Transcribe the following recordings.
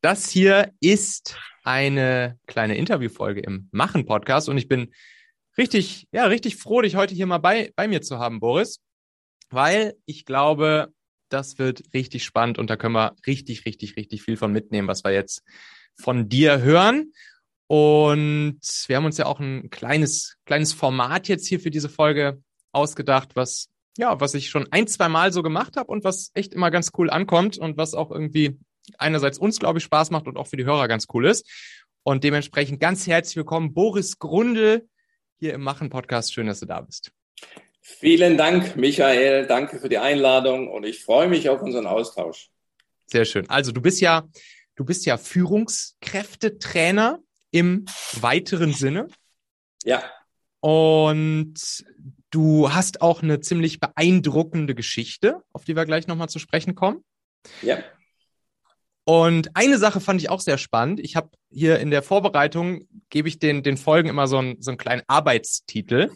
Das hier ist eine kleine Interviewfolge im Machen-Podcast und ich bin richtig, ja, richtig froh, dich heute hier mal bei, bei mir zu haben, Boris, weil ich glaube, das wird richtig spannend und da können wir richtig, richtig, richtig viel von mitnehmen, was wir jetzt von dir hören. Und wir haben uns ja auch ein kleines, kleines Format jetzt hier für diese Folge ausgedacht, was ja, was ich schon ein, zwei Mal so gemacht habe und was echt immer ganz cool ankommt und was auch irgendwie einerseits uns, glaube ich, Spaß macht und auch für die Hörer ganz cool ist. Und dementsprechend ganz herzlich willkommen, Boris Grundel, hier im Machen-Podcast. Schön, dass du da bist. Vielen Dank, Michael. Danke für die Einladung und ich freue mich auf unseren Austausch. Sehr schön. Also du bist ja, du bist ja Führungskräftetrainer im weiteren Sinne. Ja. Und du hast auch eine ziemlich beeindruckende Geschichte, auf die wir gleich nochmal zu sprechen kommen. Ja. Und eine Sache fand ich auch sehr spannend. Ich habe hier in der Vorbereitung, gebe ich den, den Folgen immer so einen, so einen kleinen Arbeitstitel.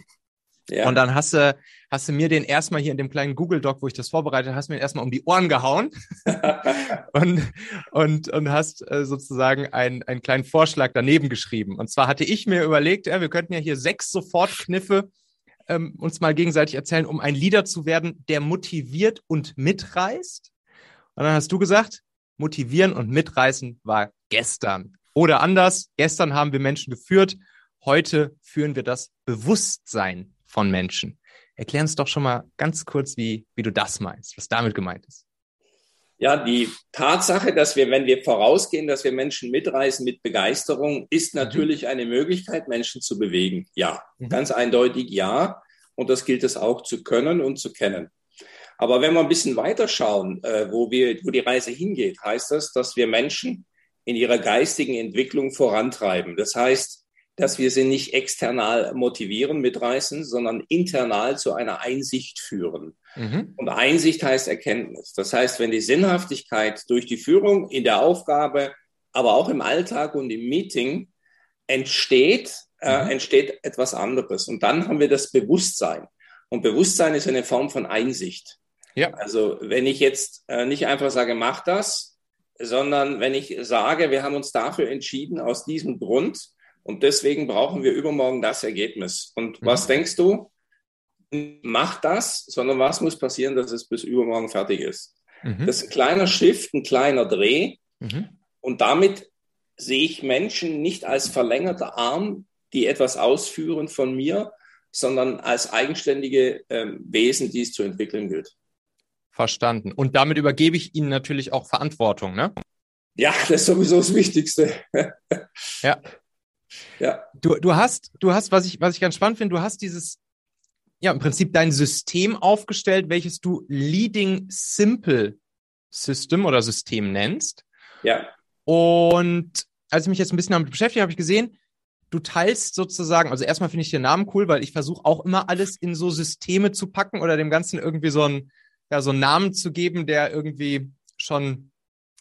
Ja. Und dann hast du, hast du mir den erstmal hier in dem kleinen Google Doc, wo ich das vorbereitet, hast mir den erstmal um die Ohren gehauen und, und, und hast äh, sozusagen einen, einen kleinen Vorschlag daneben geschrieben. Und zwar hatte ich mir überlegt, ja, wir könnten ja hier sechs Sofortkniffe ähm, uns mal gegenseitig erzählen, um ein Leader zu werden, der motiviert und mitreißt. Und dann hast du gesagt, motivieren und mitreißen war gestern. Oder anders, gestern haben wir Menschen geführt, heute führen wir das Bewusstsein von Menschen. Erklär uns doch schon mal ganz kurz, wie, wie du das meinst, was damit gemeint ist. Ja, die Tatsache, dass wir, wenn wir vorausgehen, dass wir Menschen mitreißen mit Begeisterung, ist mhm. natürlich eine Möglichkeit, Menschen zu bewegen. Ja, mhm. ganz eindeutig ja. Und das gilt es auch zu können und zu kennen. Aber wenn wir ein bisschen weiter schauen, äh, wo, wir, wo die Reise hingeht, heißt das, dass wir Menschen in ihrer geistigen Entwicklung vorantreiben. Das heißt, dass wir sie nicht external motivieren, mitreißen, sondern internal zu einer Einsicht führen. Mhm. Und Einsicht heißt Erkenntnis. Das heißt, wenn die Sinnhaftigkeit durch die Führung in der Aufgabe, aber auch im Alltag und im Meeting entsteht, äh, mhm. äh, entsteht etwas anderes. Und dann haben wir das Bewusstsein. Und Bewusstsein ist eine Form von Einsicht. Ja. Also wenn ich jetzt äh, nicht einfach sage, mach das, sondern wenn ich sage, wir haben uns dafür entschieden aus diesem Grund und deswegen brauchen wir übermorgen das Ergebnis. Und mhm. was denkst du? Mach das, sondern was muss passieren, dass es bis übermorgen fertig ist? Mhm. Das ist ein kleiner Shift, ein kleiner Dreh. Mhm. Und damit sehe ich Menschen nicht als verlängerter Arm, die etwas ausführen von mir, sondern als eigenständige äh, Wesen, die es zu entwickeln gilt. Verstanden. Und damit übergebe ich Ihnen natürlich auch Verantwortung, ne? Ja, das ist sowieso das Wichtigste. ja. Ja. Du, du hast, du hast, was ich, was ich ganz spannend finde, du hast dieses, ja, im Prinzip dein System aufgestellt, welches du Leading Simple System oder System nennst. Ja. Und als ich mich jetzt ein bisschen damit beschäftigt habe, ich gesehen, du teilst sozusagen, also erstmal finde ich den Namen cool, weil ich versuche auch immer alles in so Systeme zu packen oder dem Ganzen irgendwie so ein, ja, so einen Namen zu geben, der irgendwie schon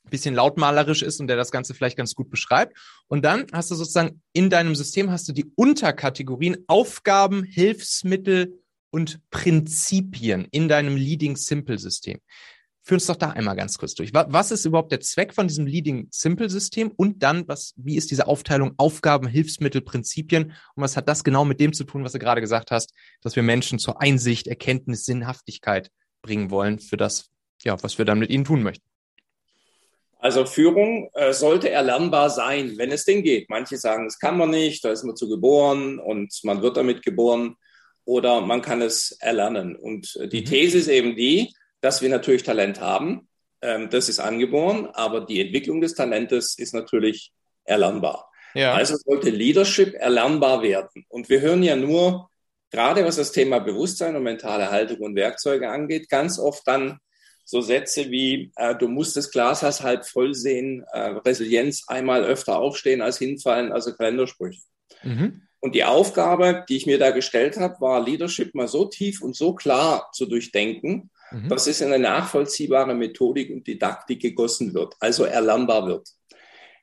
ein bisschen lautmalerisch ist und der das Ganze vielleicht ganz gut beschreibt. Und dann hast du sozusagen in deinem System hast du die Unterkategorien Aufgaben, Hilfsmittel und Prinzipien in deinem Leading Simple System. Führ uns doch da einmal ganz kurz durch. Was ist überhaupt der Zweck von diesem Leading Simple System? Und dann, was, wie ist diese Aufteilung Aufgaben, Hilfsmittel, Prinzipien? Und was hat das genau mit dem zu tun, was du gerade gesagt hast, dass wir Menschen zur Einsicht, Erkenntnis, Sinnhaftigkeit bringen wollen für das, ja, was wir dann mit ihnen tun möchten. Also Führung äh, sollte erlernbar sein, wenn es denn geht. Manche sagen, es kann man nicht, da ist man zu geboren und man wird damit geboren oder man kann es erlernen. Und äh, die mhm. These ist eben die, dass wir natürlich Talent haben. Ähm, das ist angeboren, aber die Entwicklung des Talentes ist natürlich erlernbar. Ja. Also sollte Leadership erlernbar werden. Und wir hören ja nur gerade was das Thema Bewusstsein und mentale Haltung und Werkzeuge angeht, ganz oft dann so Sätze wie, äh, du musst das Glas als halb voll sehen, äh, Resilienz einmal öfter aufstehen als hinfallen, also Kalendersprüche. Mhm. Und die Aufgabe, die ich mir da gestellt habe, war Leadership mal so tief und so klar zu durchdenken, mhm. dass es in eine nachvollziehbare Methodik und Didaktik gegossen wird, also erlernbar wird.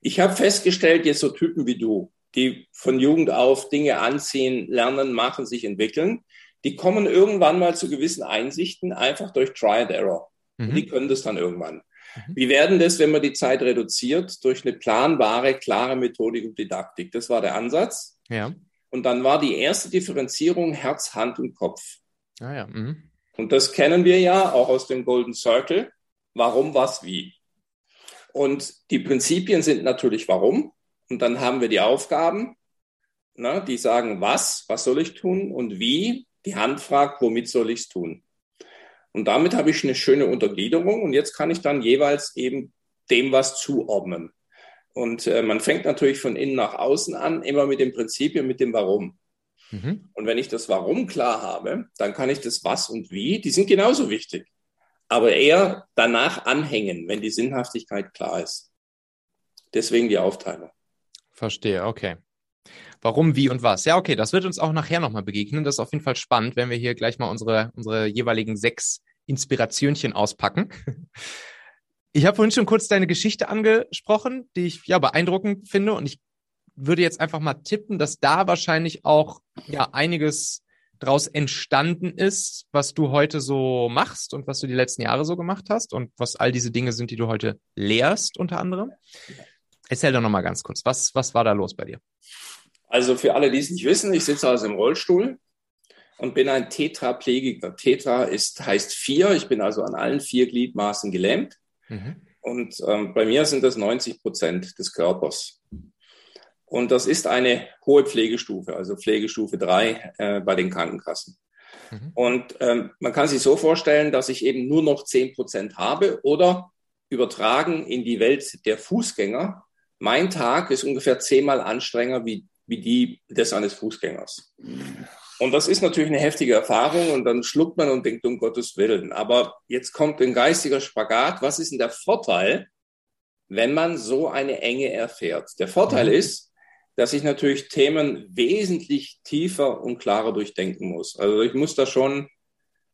Ich habe festgestellt, jetzt so Typen wie du, die von Jugend auf Dinge anziehen, lernen, machen, sich entwickeln, die kommen irgendwann mal zu gewissen Einsichten einfach durch Try and Error. Mhm. Die können das dann irgendwann. Mhm. Wie werden das, wenn man die Zeit reduziert, durch eine planbare, klare Methodik und Didaktik? Das war der Ansatz. Ja. Und dann war die erste Differenzierung Herz, Hand und Kopf. Ah ja. Mhm. Und das kennen wir ja auch aus dem Golden Circle. Warum, was, wie. Und die Prinzipien sind natürlich warum. Und dann haben wir die Aufgaben, ne, die sagen, was, was soll ich tun und wie. Die Hand fragt, womit soll ich es tun. Und damit habe ich eine schöne Untergliederung und jetzt kann ich dann jeweils eben dem was zuordnen. Und äh, man fängt natürlich von innen nach außen an, immer mit dem Prinzipien, mit dem Warum. Mhm. Und wenn ich das Warum klar habe, dann kann ich das Was und Wie, die sind genauso wichtig, aber eher danach anhängen, wenn die Sinnhaftigkeit klar ist. Deswegen die Aufteilung. Verstehe, okay. Warum, wie und was. Ja, okay, das wird uns auch nachher nochmal begegnen. Das ist auf jeden Fall spannend, wenn wir hier gleich mal unsere, unsere jeweiligen sechs Inspirationchen auspacken. Ich habe vorhin schon kurz deine Geschichte angesprochen, die ich ja beeindruckend finde und ich würde jetzt einfach mal tippen, dass da wahrscheinlich auch ja einiges draus entstanden ist, was du heute so machst und was du die letzten Jahre so gemacht hast und was all diese Dinge sind, die du heute lehrst unter anderem. Erzähl doch noch mal ganz kurz, was, was war da los bei dir? Also für alle, die es nicht wissen, ich sitze also im Rollstuhl und bin ein Tetraplegiker. Tetra ist, heißt vier. Ich bin also an allen vier Gliedmaßen gelähmt. Mhm. Und ähm, bei mir sind das 90 Prozent des Körpers. Und das ist eine hohe Pflegestufe, also Pflegestufe 3 äh, bei den Krankenkassen. Mhm. Und ähm, man kann sich so vorstellen, dass ich eben nur noch 10 Prozent habe oder übertragen in die Welt der Fußgänger. Mein Tag ist ungefähr zehnmal anstrengender wie, wie die des eines Fußgängers. Und das ist natürlich eine heftige Erfahrung und dann schluckt man und denkt, um Gottes Willen. Aber jetzt kommt ein geistiger Spagat. Was ist denn der Vorteil, wenn man so eine Enge erfährt? Der Vorteil mhm. ist, dass ich natürlich Themen wesentlich tiefer und klarer durchdenken muss. Also ich muss da schon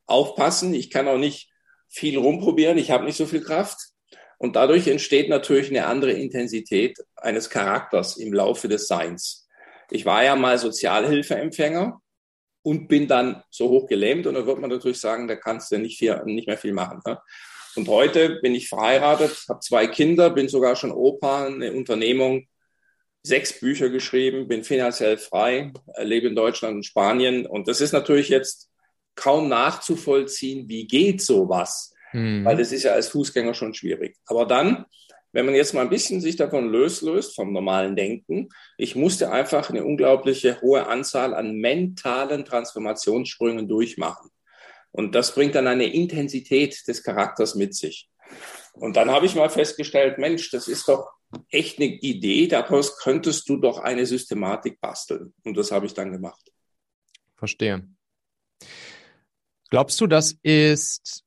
aufpassen. Ich kann auch nicht viel rumprobieren. Ich habe nicht so viel Kraft. Und dadurch entsteht natürlich eine andere Intensität eines Charakters im Laufe des Seins. Ich war ja mal Sozialhilfeempfänger und bin dann so hoch gelähmt und da wird man natürlich sagen, da kannst du nicht, viel, nicht mehr viel machen. Ne? Und heute bin ich verheiratet, habe zwei Kinder, bin sogar schon Opa, eine Unternehmung sechs Bücher geschrieben, bin finanziell frei, lebe in Deutschland und Spanien. Und das ist natürlich jetzt kaum nachzuvollziehen, wie geht sowas? Mhm. Weil das ist ja als Fußgänger schon schwierig. Aber dann, wenn man jetzt mal ein bisschen sich davon löst, vom normalen Denken, ich musste einfach eine unglaubliche hohe Anzahl an mentalen Transformationssprüngen durchmachen. Und das bringt dann eine Intensität des Charakters mit sich. Und dann habe ich mal festgestellt, Mensch, das ist doch echt eine Idee, daraus könntest du doch eine Systematik basteln. Und das habe ich dann gemacht. Verstehe. Glaubst du, das ist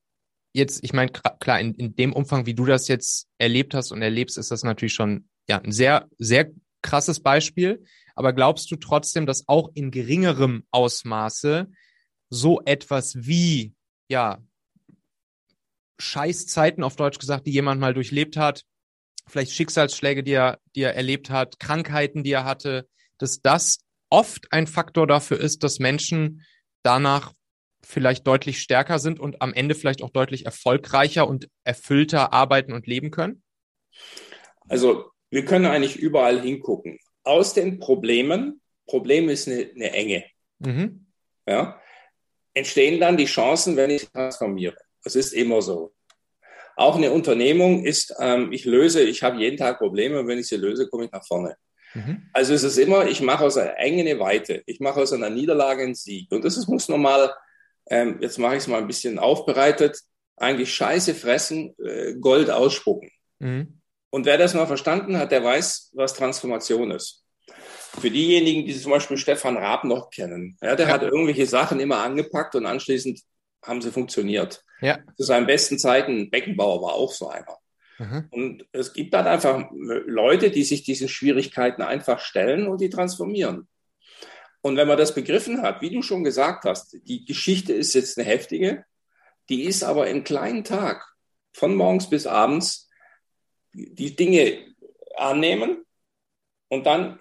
jetzt, ich meine, klar, in, in dem Umfang, wie du das jetzt erlebt hast und erlebst, ist das natürlich schon ja, ein sehr, sehr krasses Beispiel. Aber glaubst du trotzdem, dass auch in geringerem Ausmaße so etwas wie, ja, Scheißzeiten auf Deutsch gesagt, die jemand mal durchlebt hat, vielleicht Schicksalsschläge, die er, die er erlebt hat, Krankheiten, die er hatte, dass das oft ein Faktor dafür ist, dass Menschen danach vielleicht deutlich stärker sind und am Ende vielleicht auch deutlich erfolgreicher und erfüllter arbeiten und leben können? Also wir können eigentlich überall hingucken. Aus den Problemen, Problem ist eine, eine Enge, mhm. ja, entstehen dann die Chancen, wenn ich transformiere. Das ist immer so. Auch eine Unternehmung ist, ähm, ich löse, ich habe jeden Tag Probleme und wenn ich sie löse, komme ich nach vorne. Mhm. Also es ist immer, ich mache aus einer Enge eine Weite. Ich mache aus einer Niederlage einen Sieg. Und das ist, muss normal, ähm, jetzt mache ich es mal ein bisschen aufbereitet, eigentlich Scheiße fressen, äh, Gold ausspucken. Mhm. Und wer das mal verstanden hat, der weiß, was Transformation ist. Für diejenigen, die zum Beispiel Stefan Raab noch kennen, ja, der ja. hat irgendwelche Sachen immer angepackt und anschließend haben sie funktioniert. Ja. Zu seinen besten Zeiten, Beckenbauer war auch so einer. Mhm. Und es gibt dann einfach Leute, die sich diesen Schwierigkeiten einfach stellen und die transformieren. Und wenn man das begriffen hat, wie du schon gesagt hast, die Geschichte ist jetzt eine heftige, die ist aber im kleinen Tag, von morgens bis abends, die Dinge annehmen und dann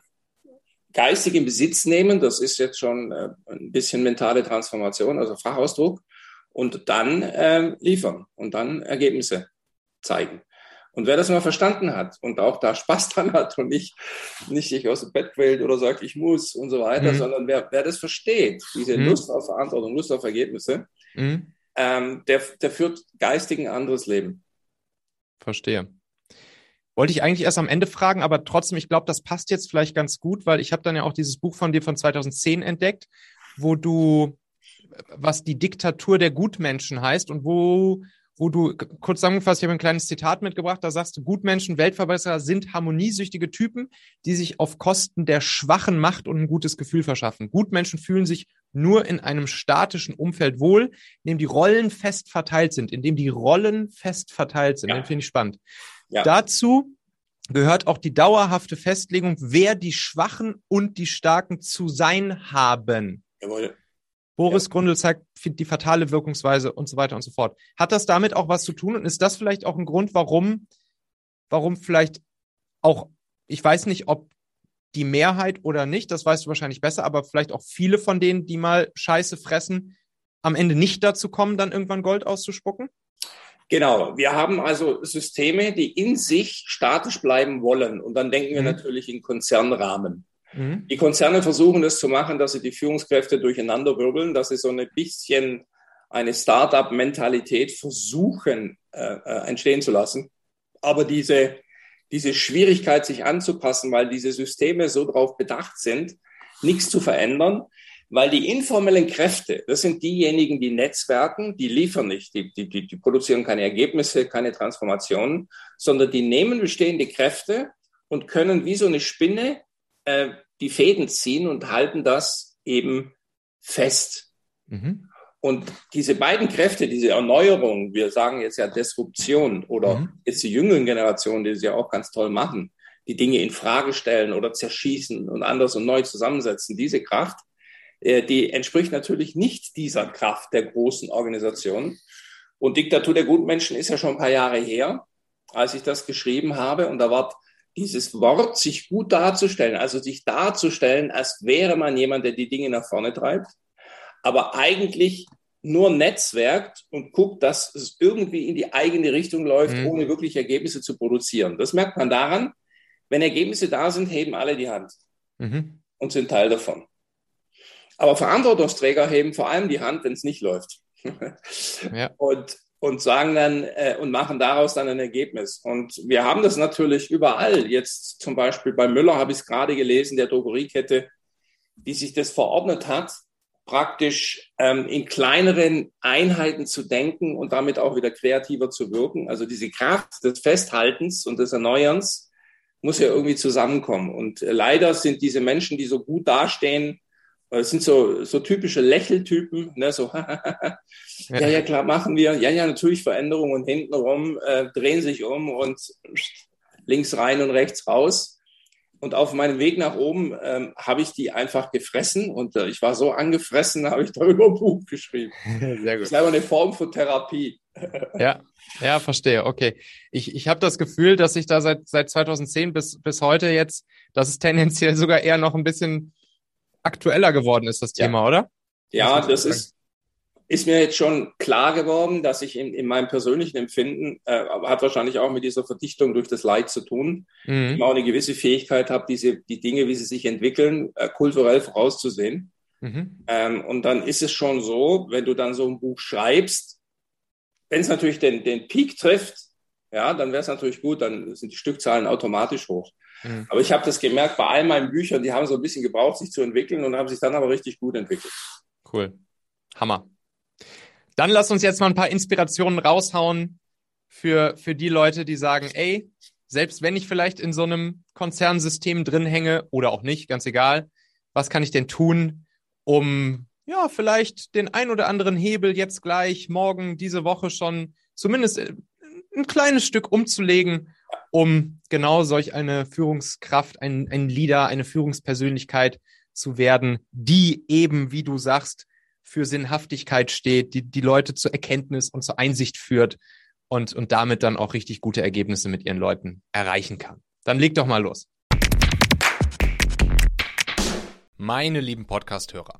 geistig in Besitz nehmen, das ist jetzt schon äh, ein bisschen mentale Transformation, also Fachausdruck, und dann äh, liefern und dann Ergebnisse zeigen. Und wer das mal verstanden hat und auch da Spaß dran hat und nicht, nicht sich aus dem Bett quält oder sagt, ich muss und so weiter, mhm. sondern wer, wer das versteht, diese mhm. Lust auf Verantwortung, Lust auf Ergebnisse, mhm. ähm, der, der führt geistig ein anderes Leben. Verstehe. Wollte ich eigentlich erst am Ende fragen, aber trotzdem, ich glaube, das passt jetzt vielleicht ganz gut, weil ich habe dann ja auch dieses Buch von dir von 2010 entdeckt, wo du, was die Diktatur der Gutmenschen heißt und wo wo du kurz zusammengefasst, ich habe ein kleines Zitat mitgebracht, da sagst du, Gutmenschen, Weltverbesserer sind harmoniesüchtige Typen, die sich auf Kosten der Schwachen Macht und ein gutes Gefühl verschaffen. Gutmenschen fühlen sich nur in einem statischen Umfeld wohl, in dem die Rollen fest verteilt sind, in dem die Rollen fest verteilt sind. Ja. Den finde ich spannend. Ja. Dazu gehört auch die dauerhafte Festlegung, wer die Schwachen und die Starken zu sein haben. Jawohl. Boris ja. Grundl zeigt die fatale Wirkungsweise und so weiter und so fort. Hat das damit auch was zu tun? Und ist das vielleicht auch ein Grund, warum, warum vielleicht auch, ich weiß nicht, ob die Mehrheit oder nicht, das weißt du wahrscheinlich besser, aber vielleicht auch viele von denen, die mal Scheiße fressen, am Ende nicht dazu kommen, dann irgendwann Gold auszuspucken? Genau, wir haben also Systeme, die in sich statisch bleiben wollen. Und dann denken wir mhm. natürlich in Konzernrahmen. Mhm. Die Konzerne versuchen es zu machen, dass sie die Führungskräfte durcheinander wirbeln, dass sie so ein bisschen eine Startup-Mentalität versuchen äh, äh, entstehen zu lassen. Aber diese, diese Schwierigkeit, sich anzupassen, weil diese Systeme so darauf bedacht sind, nichts zu verändern, weil die informellen Kräfte, das sind diejenigen, die Netzwerken, die liefern nicht, die, die, die, die produzieren keine Ergebnisse, keine Transformationen, sondern die nehmen bestehende Kräfte und können wie so eine Spinne äh, die Fäden ziehen und halten das eben fest. Mhm. Und diese beiden Kräfte, diese Erneuerung, wir sagen jetzt ja Disruption oder mhm. jetzt die jüngeren Generationen, die es ja auch ganz toll machen, die Dinge in Frage stellen oder zerschießen und anders und neu zusammensetzen, diese Kraft, äh, die entspricht natürlich nicht dieser Kraft der großen Organisationen. Und Diktatur der Gutmenschen ist ja schon ein paar Jahre her, als ich das geschrieben habe. Und da war dieses Wort, sich gut darzustellen, also sich darzustellen, als wäre man jemand, der die Dinge nach vorne treibt, aber eigentlich nur netzwerkt und guckt, dass es irgendwie in die eigene Richtung läuft, mhm. ohne wirklich Ergebnisse zu produzieren. Das merkt man daran, wenn Ergebnisse da sind, heben alle die Hand mhm. und sind Teil davon. Aber Verantwortungsträger heben vor allem die Hand, wenn es nicht läuft. ja. Und und sagen dann äh, und machen daraus dann ein Ergebnis. Und wir haben das natürlich überall. Jetzt zum Beispiel bei Müller habe ich es gerade gelesen, der Drogeriekette, die sich das verordnet hat, praktisch ähm, in kleineren Einheiten zu denken und damit auch wieder kreativer zu wirken. Also diese Kraft des Festhaltens und des Erneuerns muss ja irgendwie zusammenkommen. Und äh, leider sind diese Menschen, die so gut dastehen, es sind so, so typische Lächeltypen, ne, so, ja, ja, klar, machen wir. Ja, ja, natürlich Veränderungen und hintenrum äh, drehen sich um und links rein und rechts raus. Und auf meinem Weg nach oben ähm, habe ich die einfach gefressen und äh, ich war so angefressen, habe ich darüber ein Buch geschrieben. Sehr gut. Das ist einfach eine Form von Therapie. ja, ja, verstehe. Okay. Ich, ich habe das Gefühl, dass ich da seit, seit 2010 bis, bis heute jetzt, dass es tendenziell sogar eher noch ein bisschen aktueller geworden ist, das Thema, ja. oder? Ja, das ist, ist mir jetzt schon klar geworden, dass ich in, in meinem persönlichen Empfinden, äh, hat wahrscheinlich auch mit dieser Verdichtung durch das Leid zu tun, mhm. ich auch eine gewisse Fähigkeit habe, diese, die Dinge, wie sie sich entwickeln, äh, kulturell vorauszusehen. Mhm. Ähm, und dann ist es schon so, wenn du dann so ein Buch schreibst, wenn es natürlich den, den Peak trifft, ja, dann wäre es natürlich gut, dann sind die Stückzahlen automatisch hoch. Mhm. Aber ich habe das gemerkt bei all meinen Büchern, die haben so ein bisschen gebraucht, sich zu entwickeln und haben sich dann aber richtig gut entwickelt. Cool. Hammer. Dann lass uns jetzt mal ein paar Inspirationen raushauen für, für die Leute, die sagen, ey, selbst wenn ich vielleicht in so einem Konzernsystem drin hänge oder auch nicht, ganz egal, was kann ich denn tun, um ja, vielleicht den ein oder anderen Hebel jetzt gleich, morgen, diese Woche schon zumindest äh, ein kleines Stück umzulegen, um genau solch eine Führungskraft, ein, ein Leader, eine Führungspersönlichkeit zu werden, die eben, wie du sagst, für Sinnhaftigkeit steht, die die Leute zur Erkenntnis und zur Einsicht führt und, und damit dann auch richtig gute Ergebnisse mit ihren Leuten erreichen kann. Dann leg doch mal los. Meine lieben Podcast-Hörer.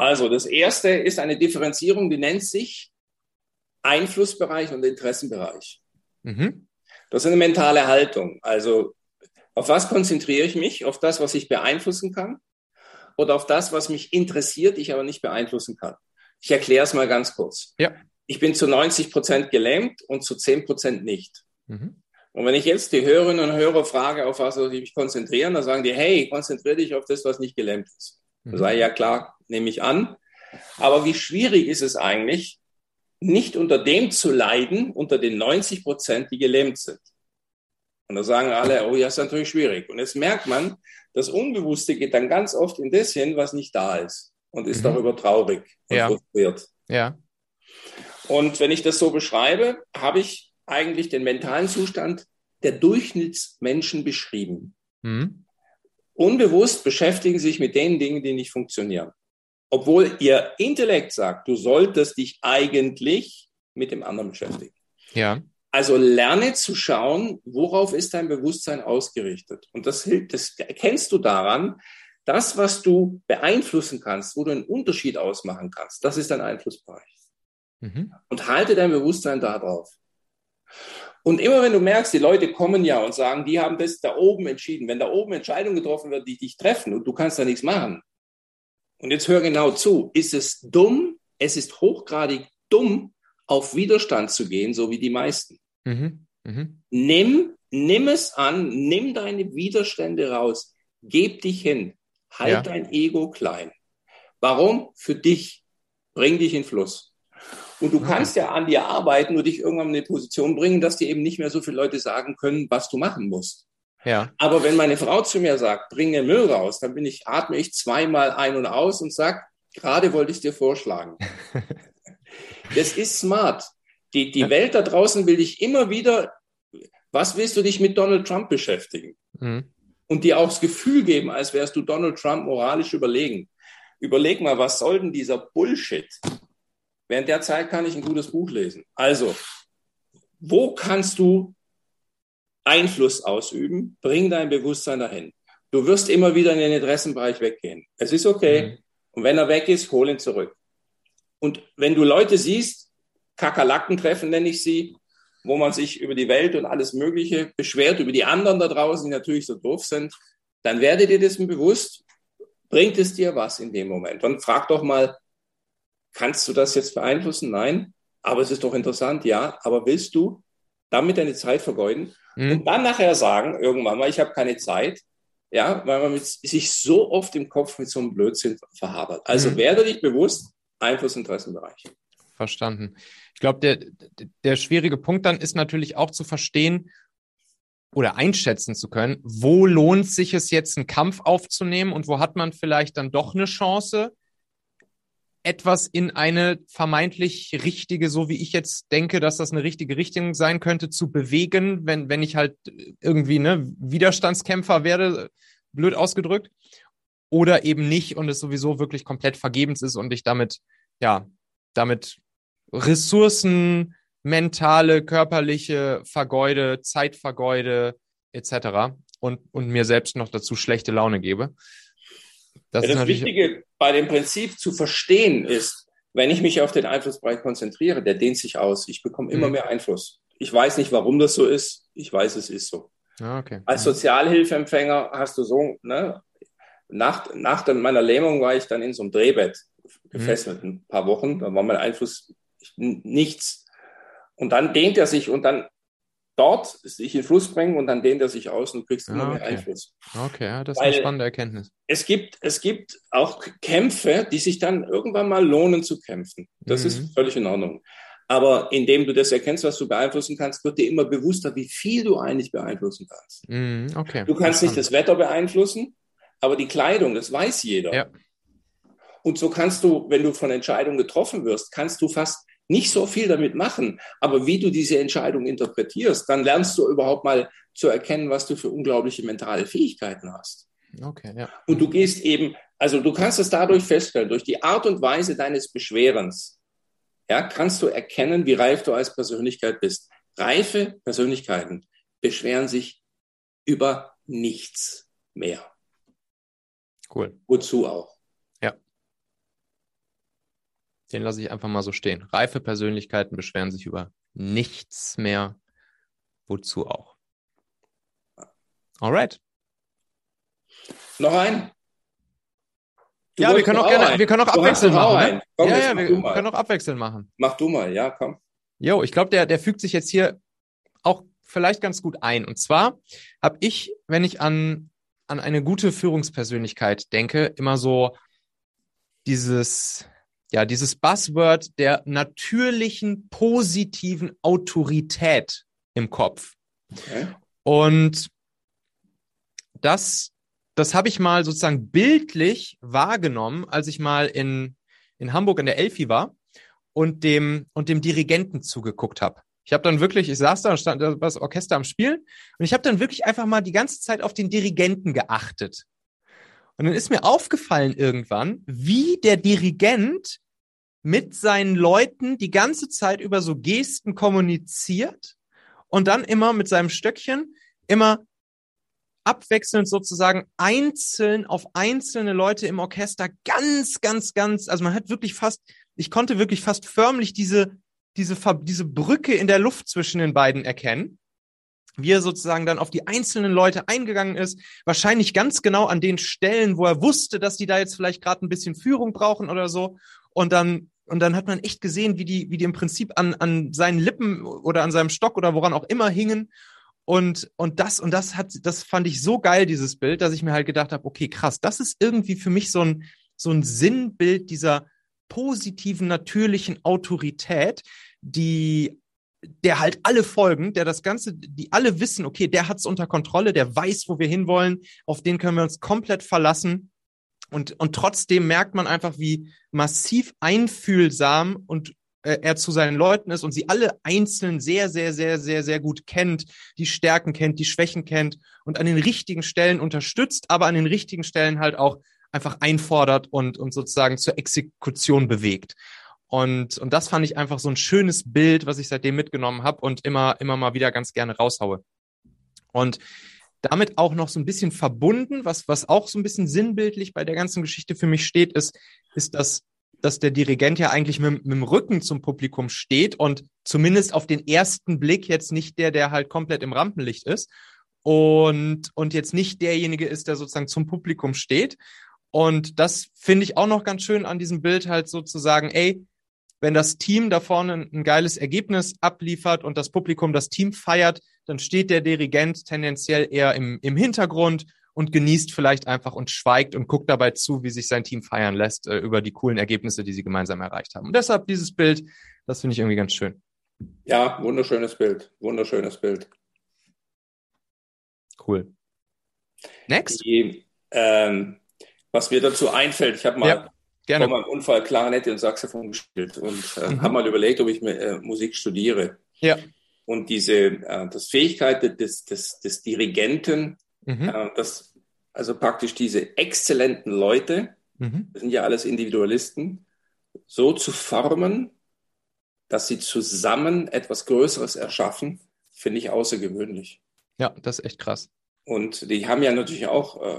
Also das erste ist eine Differenzierung, die nennt sich Einflussbereich und Interessenbereich. Mhm. Das ist eine mentale Haltung. Also auf was konzentriere ich mich? Auf das, was ich beeinflussen kann oder auf das, was mich interessiert, ich aber nicht beeinflussen kann. Ich erkläre es mal ganz kurz. Ja. Ich bin zu 90 Prozent gelähmt und zu 10 Prozent nicht. Mhm. Und wenn ich jetzt die Hörerinnen und Hörer frage, auf was soll ich mich konzentrieren, dann sagen die, hey, konzentriere dich auf das, was nicht gelähmt ist. Mhm. Sei ja klar, nehme ich an. Aber wie schwierig ist es eigentlich, nicht unter dem zu leiden, unter den 90 Prozent, die gelähmt sind? Und da sagen alle, oh ja, ist natürlich schwierig. Und jetzt merkt man, das Unbewusste geht dann ganz oft in das hin, was nicht da ist und ist mhm. darüber traurig und ja. frustriert. Ja. Und wenn ich das so beschreibe, habe ich eigentlich den mentalen Zustand der Durchschnittsmenschen beschrieben. Mhm unbewusst beschäftigen sich mit den Dingen, die nicht funktionieren. Obwohl ihr Intellekt sagt, du solltest dich eigentlich mit dem anderen beschäftigen. Ja. Also lerne zu schauen, worauf ist dein Bewusstsein ausgerichtet. Und das, das erkennst du daran, das, was du beeinflussen kannst, wo du einen Unterschied ausmachen kannst, das ist dein Einflussbereich. Mhm. Und halte dein Bewusstsein darauf. Und immer wenn du merkst, die Leute kommen ja und sagen, die haben das da oben entschieden. Wenn da oben Entscheidungen getroffen wird, die dich treffen und du kannst da nichts machen. Und jetzt hör genau zu. Ist es dumm? Es ist hochgradig dumm, auf Widerstand zu gehen, so wie die meisten. Mhm. Mhm. Nimm, nimm es an, nimm deine Widerstände raus, geb dich hin, halt ja. dein Ego klein. Warum? Für dich. Bring dich in Fluss. Und du kannst ja an dir arbeiten und dich irgendwann in eine Position bringen, dass dir eben nicht mehr so viele Leute sagen können, was du machen musst. Ja. Aber wenn meine Frau zu mir sagt, bringe Müll raus, dann bin ich, atme ich zweimal ein und aus und sag, gerade wollte ich es dir vorschlagen. das ist smart. Die, die ja. Welt da draußen will dich immer wieder, was willst du dich mit Donald Trump beschäftigen? Mhm. Und dir auch das Gefühl geben, als wärst du Donald Trump moralisch überlegen. Überleg mal, was soll denn dieser Bullshit? Während der Zeit kann ich ein gutes Buch lesen. Also, wo kannst du Einfluss ausüben? Bring dein Bewusstsein dahin. Du wirst immer wieder in den Interessenbereich weggehen. Es ist okay. Mhm. Und wenn er weg ist, hol ihn zurück. Und wenn du Leute siehst, Kakerlaken-Treffen nenne ich sie, wo man sich über die Welt und alles Mögliche beschwert, über die anderen da draußen, die natürlich so doof sind, dann werde dir dessen bewusst, bringt es dir was in dem Moment. Und frag doch mal, Kannst du das jetzt beeinflussen? Nein. Aber es ist doch interessant, ja. Aber willst du damit deine Zeit vergeuden mhm. und dann nachher sagen, irgendwann mal, ich habe keine Zeit, ja, weil man mit, sich so oft im Kopf mit so einem Blödsinn verhabert. Also mhm. werde dich bewusst, Einflussinteressenbereich. Verstanden. Ich glaube, der, der schwierige Punkt dann ist natürlich auch zu verstehen oder einschätzen zu können, wo lohnt sich es jetzt, einen Kampf aufzunehmen und wo hat man vielleicht dann doch eine Chance, etwas in eine vermeintlich richtige, so wie ich jetzt denke, dass das eine richtige Richtung sein könnte, zu bewegen, wenn, wenn ich halt irgendwie ne, Widerstandskämpfer werde, blöd ausgedrückt, oder eben nicht und es sowieso wirklich komplett vergebens ist und ich damit, ja, damit Ressourcen, mentale, körperliche vergeude, Zeit vergeude, etc. und, und mir selbst noch dazu schlechte Laune gebe. Das, ja, das Wichtige bei dem Prinzip zu verstehen ist, wenn ich mich auf den Einflussbereich konzentriere, der dehnt sich aus. Ich bekomme immer mhm. mehr Einfluss. Ich weiß nicht, warum das so ist. Ich weiß, es ist so. Ah, okay. Als mhm. Sozialhilfeempfänger hast du so, ne, nach, nach meiner Lähmung war ich dann in so einem Drehbett gefesselt, mhm. ein paar Wochen. Da war mein Einfluss nichts. Und dann dehnt er sich und dann dort sich in Fluss bringen und dann dehnt er sich aus und kriegst immer ah, okay. mehr Einfluss. Okay, ja, das ist Weil eine spannende Erkenntnis. Es gibt, es gibt auch Kämpfe, die sich dann irgendwann mal lohnen zu kämpfen. Das mhm. ist völlig in Ordnung. Aber indem du das erkennst, was du beeinflussen kannst, wird dir immer bewusster, wie viel du eigentlich beeinflussen kannst. Mhm, okay. Du kannst nicht das Wetter beeinflussen, aber die Kleidung, das weiß jeder. Ja. Und so kannst du, wenn du von Entscheidungen getroffen wirst, kannst du fast nicht so viel damit machen. Aber wie du diese Entscheidung interpretierst, dann lernst du überhaupt mal zu erkennen, was du für unglaubliche mentale Fähigkeiten hast. Okay, ja. Und du gehst eben, also du kannst es dadurch feststellen, durch die Art und Weise deines Beschwerens, ja, kannst du erkennen, wie reif du als Persönlichkeit bist. Reife Persönlichkeiten beschweren sich über nichts mehr. Cool. Wozu auch? Den lasse ich einfach mal so stehen. Reife Persönlichkeiten beschweren sich über nichts mehr. Wozu auch? Alright. Noch ein? Du ja, wir können auch gerne, ein. wir können auch abwechseln machen. Ne? Komm, ja, ja, wir können auch abwechseln machen. Mach du mal, ja, komm. Jo, ich glaube, der, der fügt sich jetzt hier auch vielleicht ganz gut ein. Und zwar habe ich, wenn ich an, an eine gute Führungspersönlichkeit denke, immer so dieses, ja, dieses Buzzword der natürlichen positiven Autorität im Kopf. Okay. Und das, das habe ich mal sozusagen bildlich wahrgenommen, als ich mal in, in Hamburg in der Elfi war und dem, und dem Dirigenten zugeguckt habe. Ich habe dann wirklich, ich saß da und stand das Orchester am Spielen und ich habe dann wirklich einfach mal die ganze Zeit auf den Dirigenten geachtet. Und dann ist mir aufgefallen irgendwann, wie der Dirigent mit seinen Leuten die ganze Zeit über so Gesten kommuniziert und dann immer mit seinem Stöckchen immer abwechselnd sozusagen einzeln auf einzelne Leute im Orchester ganz, ganz, ganz, also man hat wirklich fast, ich konnte wirklich fast förmlich diese, diese, diese Brücke in der Luft zwischen den beiden erkennen wie er sozusagen dann auf die einzelnen Leute eingegangen ist, wahrscheinlich ganz genau an den Stellen, wo er wusste, dass die da jetzt vielleicht gerade ein bisschen Führung brauchen oder so. Und dann, und dann hat man echt gesehen, wie die, wie die im Prinzip an, an seinen Lippen oder an seinem Stock oder woran auch immer hingen. Und, und das, und das hat, das fand ich so geil, dieses Bild, dass ich mir halt gedacht habe, okay, krass, das ist irgendwie für mich so ein, so ein Sinnbild dieser positiven, natürlichen Autorität, die der halt alle folgen, der das Ganze, die alle wissen, okay, der hat's unter Kontrolle, der weiß, wo wir hinwollen, auf den können wir uns komplett verlassen. Und, und trotzdem merkt man einfach, wie massiv einfühlsam und äh, er zu seinen Leuten ist und sie alle einzeln sehr, sehr, sehr, sehr, sehr gut kennt, die Stärken kennt, die Schwächen kennt und an den richtigen Stellen unterstützt, aber an den richtigen Stellen halt auch einfach einfordert und, und sozusagen zur Exekution bewegt. Und, und das fand ich einfach so ein schönes Bild, was ich seitdem mitgenommen habe und immer, immer mal wieder ganz gerne raushaue. Und damit auch noch so ein bisschen verbunden, was, was auch so ein bisschen sinnbildlich bei der ganzen Geschichte für mich steht, ist, ist, dass, dass der Dirigent ja eigentlich mit, mit dem Rücken zum Publikum steht und zumindest auf den ersten Blick jetzt nicht der, der halt komplett im Rampenlicht ist und, und jetzt nicht derjenige ist, der sozusagen zum Publikum steht. Und das finde ich auch noch ganz schön an diesem Bild halt sozusagen, ey, wenn das Team da vorne ein geiles Ergebnis abliefert und das Publikum das Team feiert, dann steht der Dirigent tendenziell eher im, im Hintergrund und genießt vielleicht einfach und schweigt und guckt dabei zu, wie sich sein Team feiern lässt äh, über die coolen Ergebnisse, die sie gemeinsam erreicht haben. Und deshalb dieses Bild, das finde ich irgendwie ganz schön. Ja, wunderschönes Bild, wunderschönes Bild. Cool. Next. Die, ähm, was mir dazu einfällt, ich habe mal ja. Gerne. Vor meinem Unfall Klarinette und Saxophon gespielt und äh, mhm. habe mal überlegt, ob ich äh, Musik studiere. Ja. Und diese äh, das Fähigkeit des, des, des Dirigenten, mhm. äh, das, also praktisch diese exzellenten Leute, mhm. das sind ja alles Individualisten, so zu formen, dass sie zusammen etwas Größeres erschaffen, finde ich außergewöhnlich. Ja, das ist echt krass. Und die haben ja natürlich auch äh,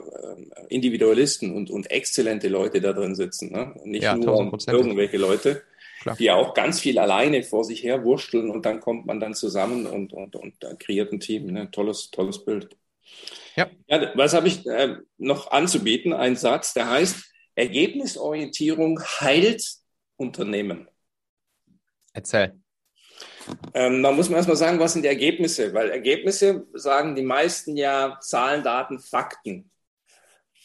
Individualisten und, und exzellente Leute da drin sitzen. Ne? Nicht ja, nur irgendwelche Leute, Klar. die ja auch ganz viel alleine vor sich her wursteln und dann kommt man dann zusammen und, und, und kreiert ein Team. Ne? Tolles, tolles Bild. Ja. ja was habe ich äh, noch anzubieten? Ein Satz, der heißt, Ergebnisorientierung heilt Unternehmen. Erzähl. Ähm, da muss man erstmal sagen, was sind die Ergebnisse? Weil Ergebnisse sagen die meisten ja Zahlen, Daten, Fakten.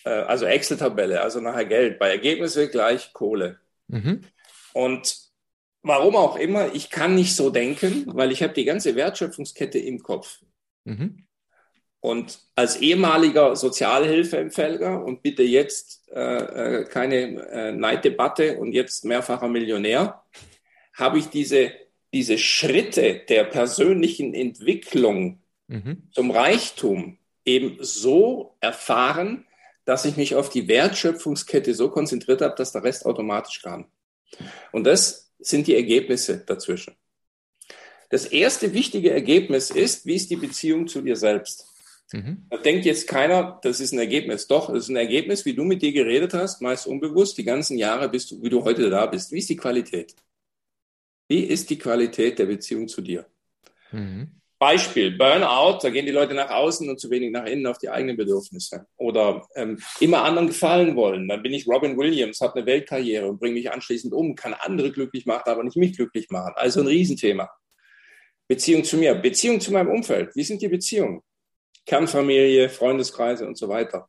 Äh, also Excel-Tabelle, also nachher Geld. Bei Ergebnisse gleich Kohle. Mhm. Und warum auch immer, ich kann nicht so denken, weil ich habe die ganze Wertschöpfungskette im Kopf. Mhm. Und als ehemaliger Sozialhilfeempfänger und bitte jetzt äh, äh, keine äh, Neiddebatte und jetzt mehrfacher Millionär, habe ich diese, diese Schritte der persönlichen Entwicklung mhm. zum Reichtum eben so erfahren, dass ich mich auf die Wertschöpfungskette so konzentriert habe, dass der Rest automatisch kam. Und das sind die Ergebnisse dazwischen. Das erste wichtige Ergebnis ist, wie ist die Beziehung zu dir selbst? Mhm. Da denkt jetzt keiner, das ist ein Ergebnis. Doch, das ist ein Ergebnis, wie du mit dir geredet hast, meist unbewusst, die ganzen Jahre, bist du, wie du heute da bist. Wie ist die Qualität? Wie ist die Qualität der Beziehung zu dir? Mhm. Beispiel, Burnout, da gehen die Leute nach außen und zu wenig nach innen auf die eigenen Bedürfnisse. Oder ähm, immer anderen gefallen wollen. Dann bin ich Robin Williams, habe eine Weltkarriere und bringe mich anschließend um, kann andere glücklich machen, aber nicht mich glücklich machen. Also ein Riesenthema. Beziehung zu mir, Beziehung zu meinem Umfeld. Wie sind die Beziehungen? Kernfamilie, Freundeskreise und so weiter.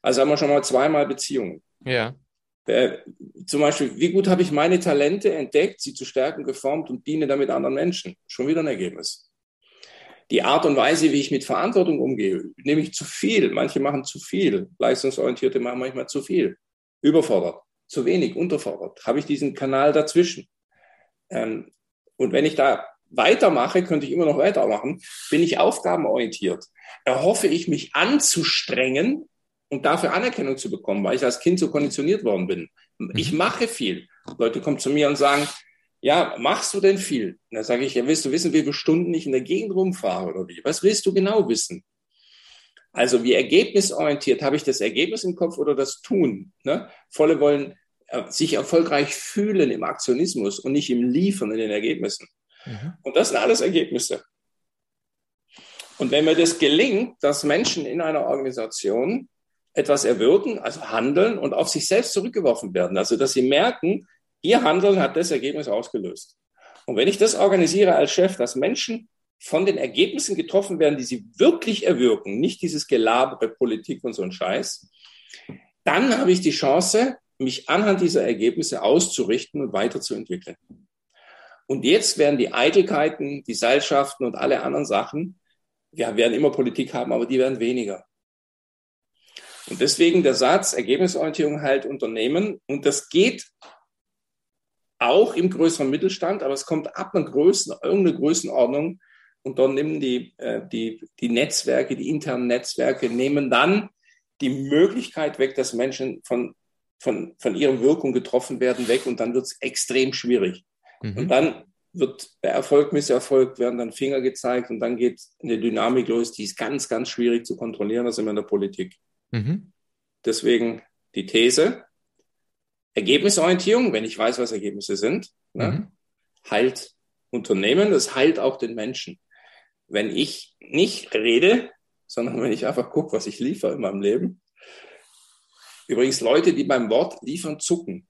Also haben wir schon mal zweimal Beziehungen. Ja. Zum Beispiel, wie gut habe ich meine Talente entdeckt, sie zu stärken, geformt und diene damit anderen Menschen? Schon wieder ein Ergebnis. Die Art und Weise, wie ich mit Verantwortung umgehe, nehme ich zu viel. Manche machen zu viel. Leistungsorientierte machen manchmal zu viel. Überfordert. Zu wenig, unterfordert. Habe ich diesen Kanal dazwischen? Ähm, und wenn ich da weitermache, könnte ich immer noch weitermachen, bin ich aufgabenorientiert. Erhoffe ich mich anzustrengen und dafür Anerkennung zu bekommen, weil ich als Kind so konditioniert worden bin. Ich mhm. mache viel. Leute kommen zu mir und sagen, ja, machst du denn viel? Und dann sage ich, ja, willst du wissen, wie viele Stunden ich in der Gegend rumfahre oder wie? Was willst du genau wissen? Also wie ergebnisorientiert, habe ich das Ergebnis im Kopf oder das Tun? Ne? Volle wollen äh, sich erfolgreich fühlen im Aktionismus und nicht im Liefern in den Ergebnissen. Mhm. Und das sind alles Ergebnisse. Und wenn mir das gelingt, dass Menschen in einer Organisation etwas erwirken, also handeln und auf sich selbst zurückgeworfen werden, also dass sie merken, ihr Handeln hat das Ergebnis ausgelöst. Und wenn ich das organisiere als Chef, dass Menschen von den Ergebnissen getroffen werden, die sie wirklich erwirken, nicht dieses Gelabere, Politik und so ein Scheiß, dann habe ich die Chance, mich anhand dieser Ergebnisse auszurichten und weiterzuentwickeln. Und jetzt werden die Eitelkeiten, die Seilschaften und alle anderen Sachen, wir werden immer Politik haben, aber die werden weniger. Und deswegen der Satz, Ergebnisorientierung halt Unternehmen. Und das geht auch im größeren Mittelstand, aber es kommt ab einer Größen, irgendeine Größenordnung. Und dann nehmen die, äh, die, die Netzwerke, die internen Netzwerke, nehmen dann die Möglichkeit weg, dass Menschen von, von, von ihrer Wirkung getroffen werden, weg. Und dann wird es extrem schwierig. Mhm. Und dann wird bei Erfolg, Misserfolg, werden dann Finger gezeigt und dann geht eine Dynamik los, die ist ganz, ganz schwierig zu kontrollieren, das ist immer in der Politik. Mhm. Deswegen die These, Ergebnisorientierung, wenn ich weiß, was Ergebnisse sind, ne, mhm. heilt Unternehmen, das heilt auch den Menschen. Wenn ich nicht rede, sondern wenn ich einfach gucke, was ich liefere in meinem Leben. Übrigens, Leute, die beim Wort liefern, zucken,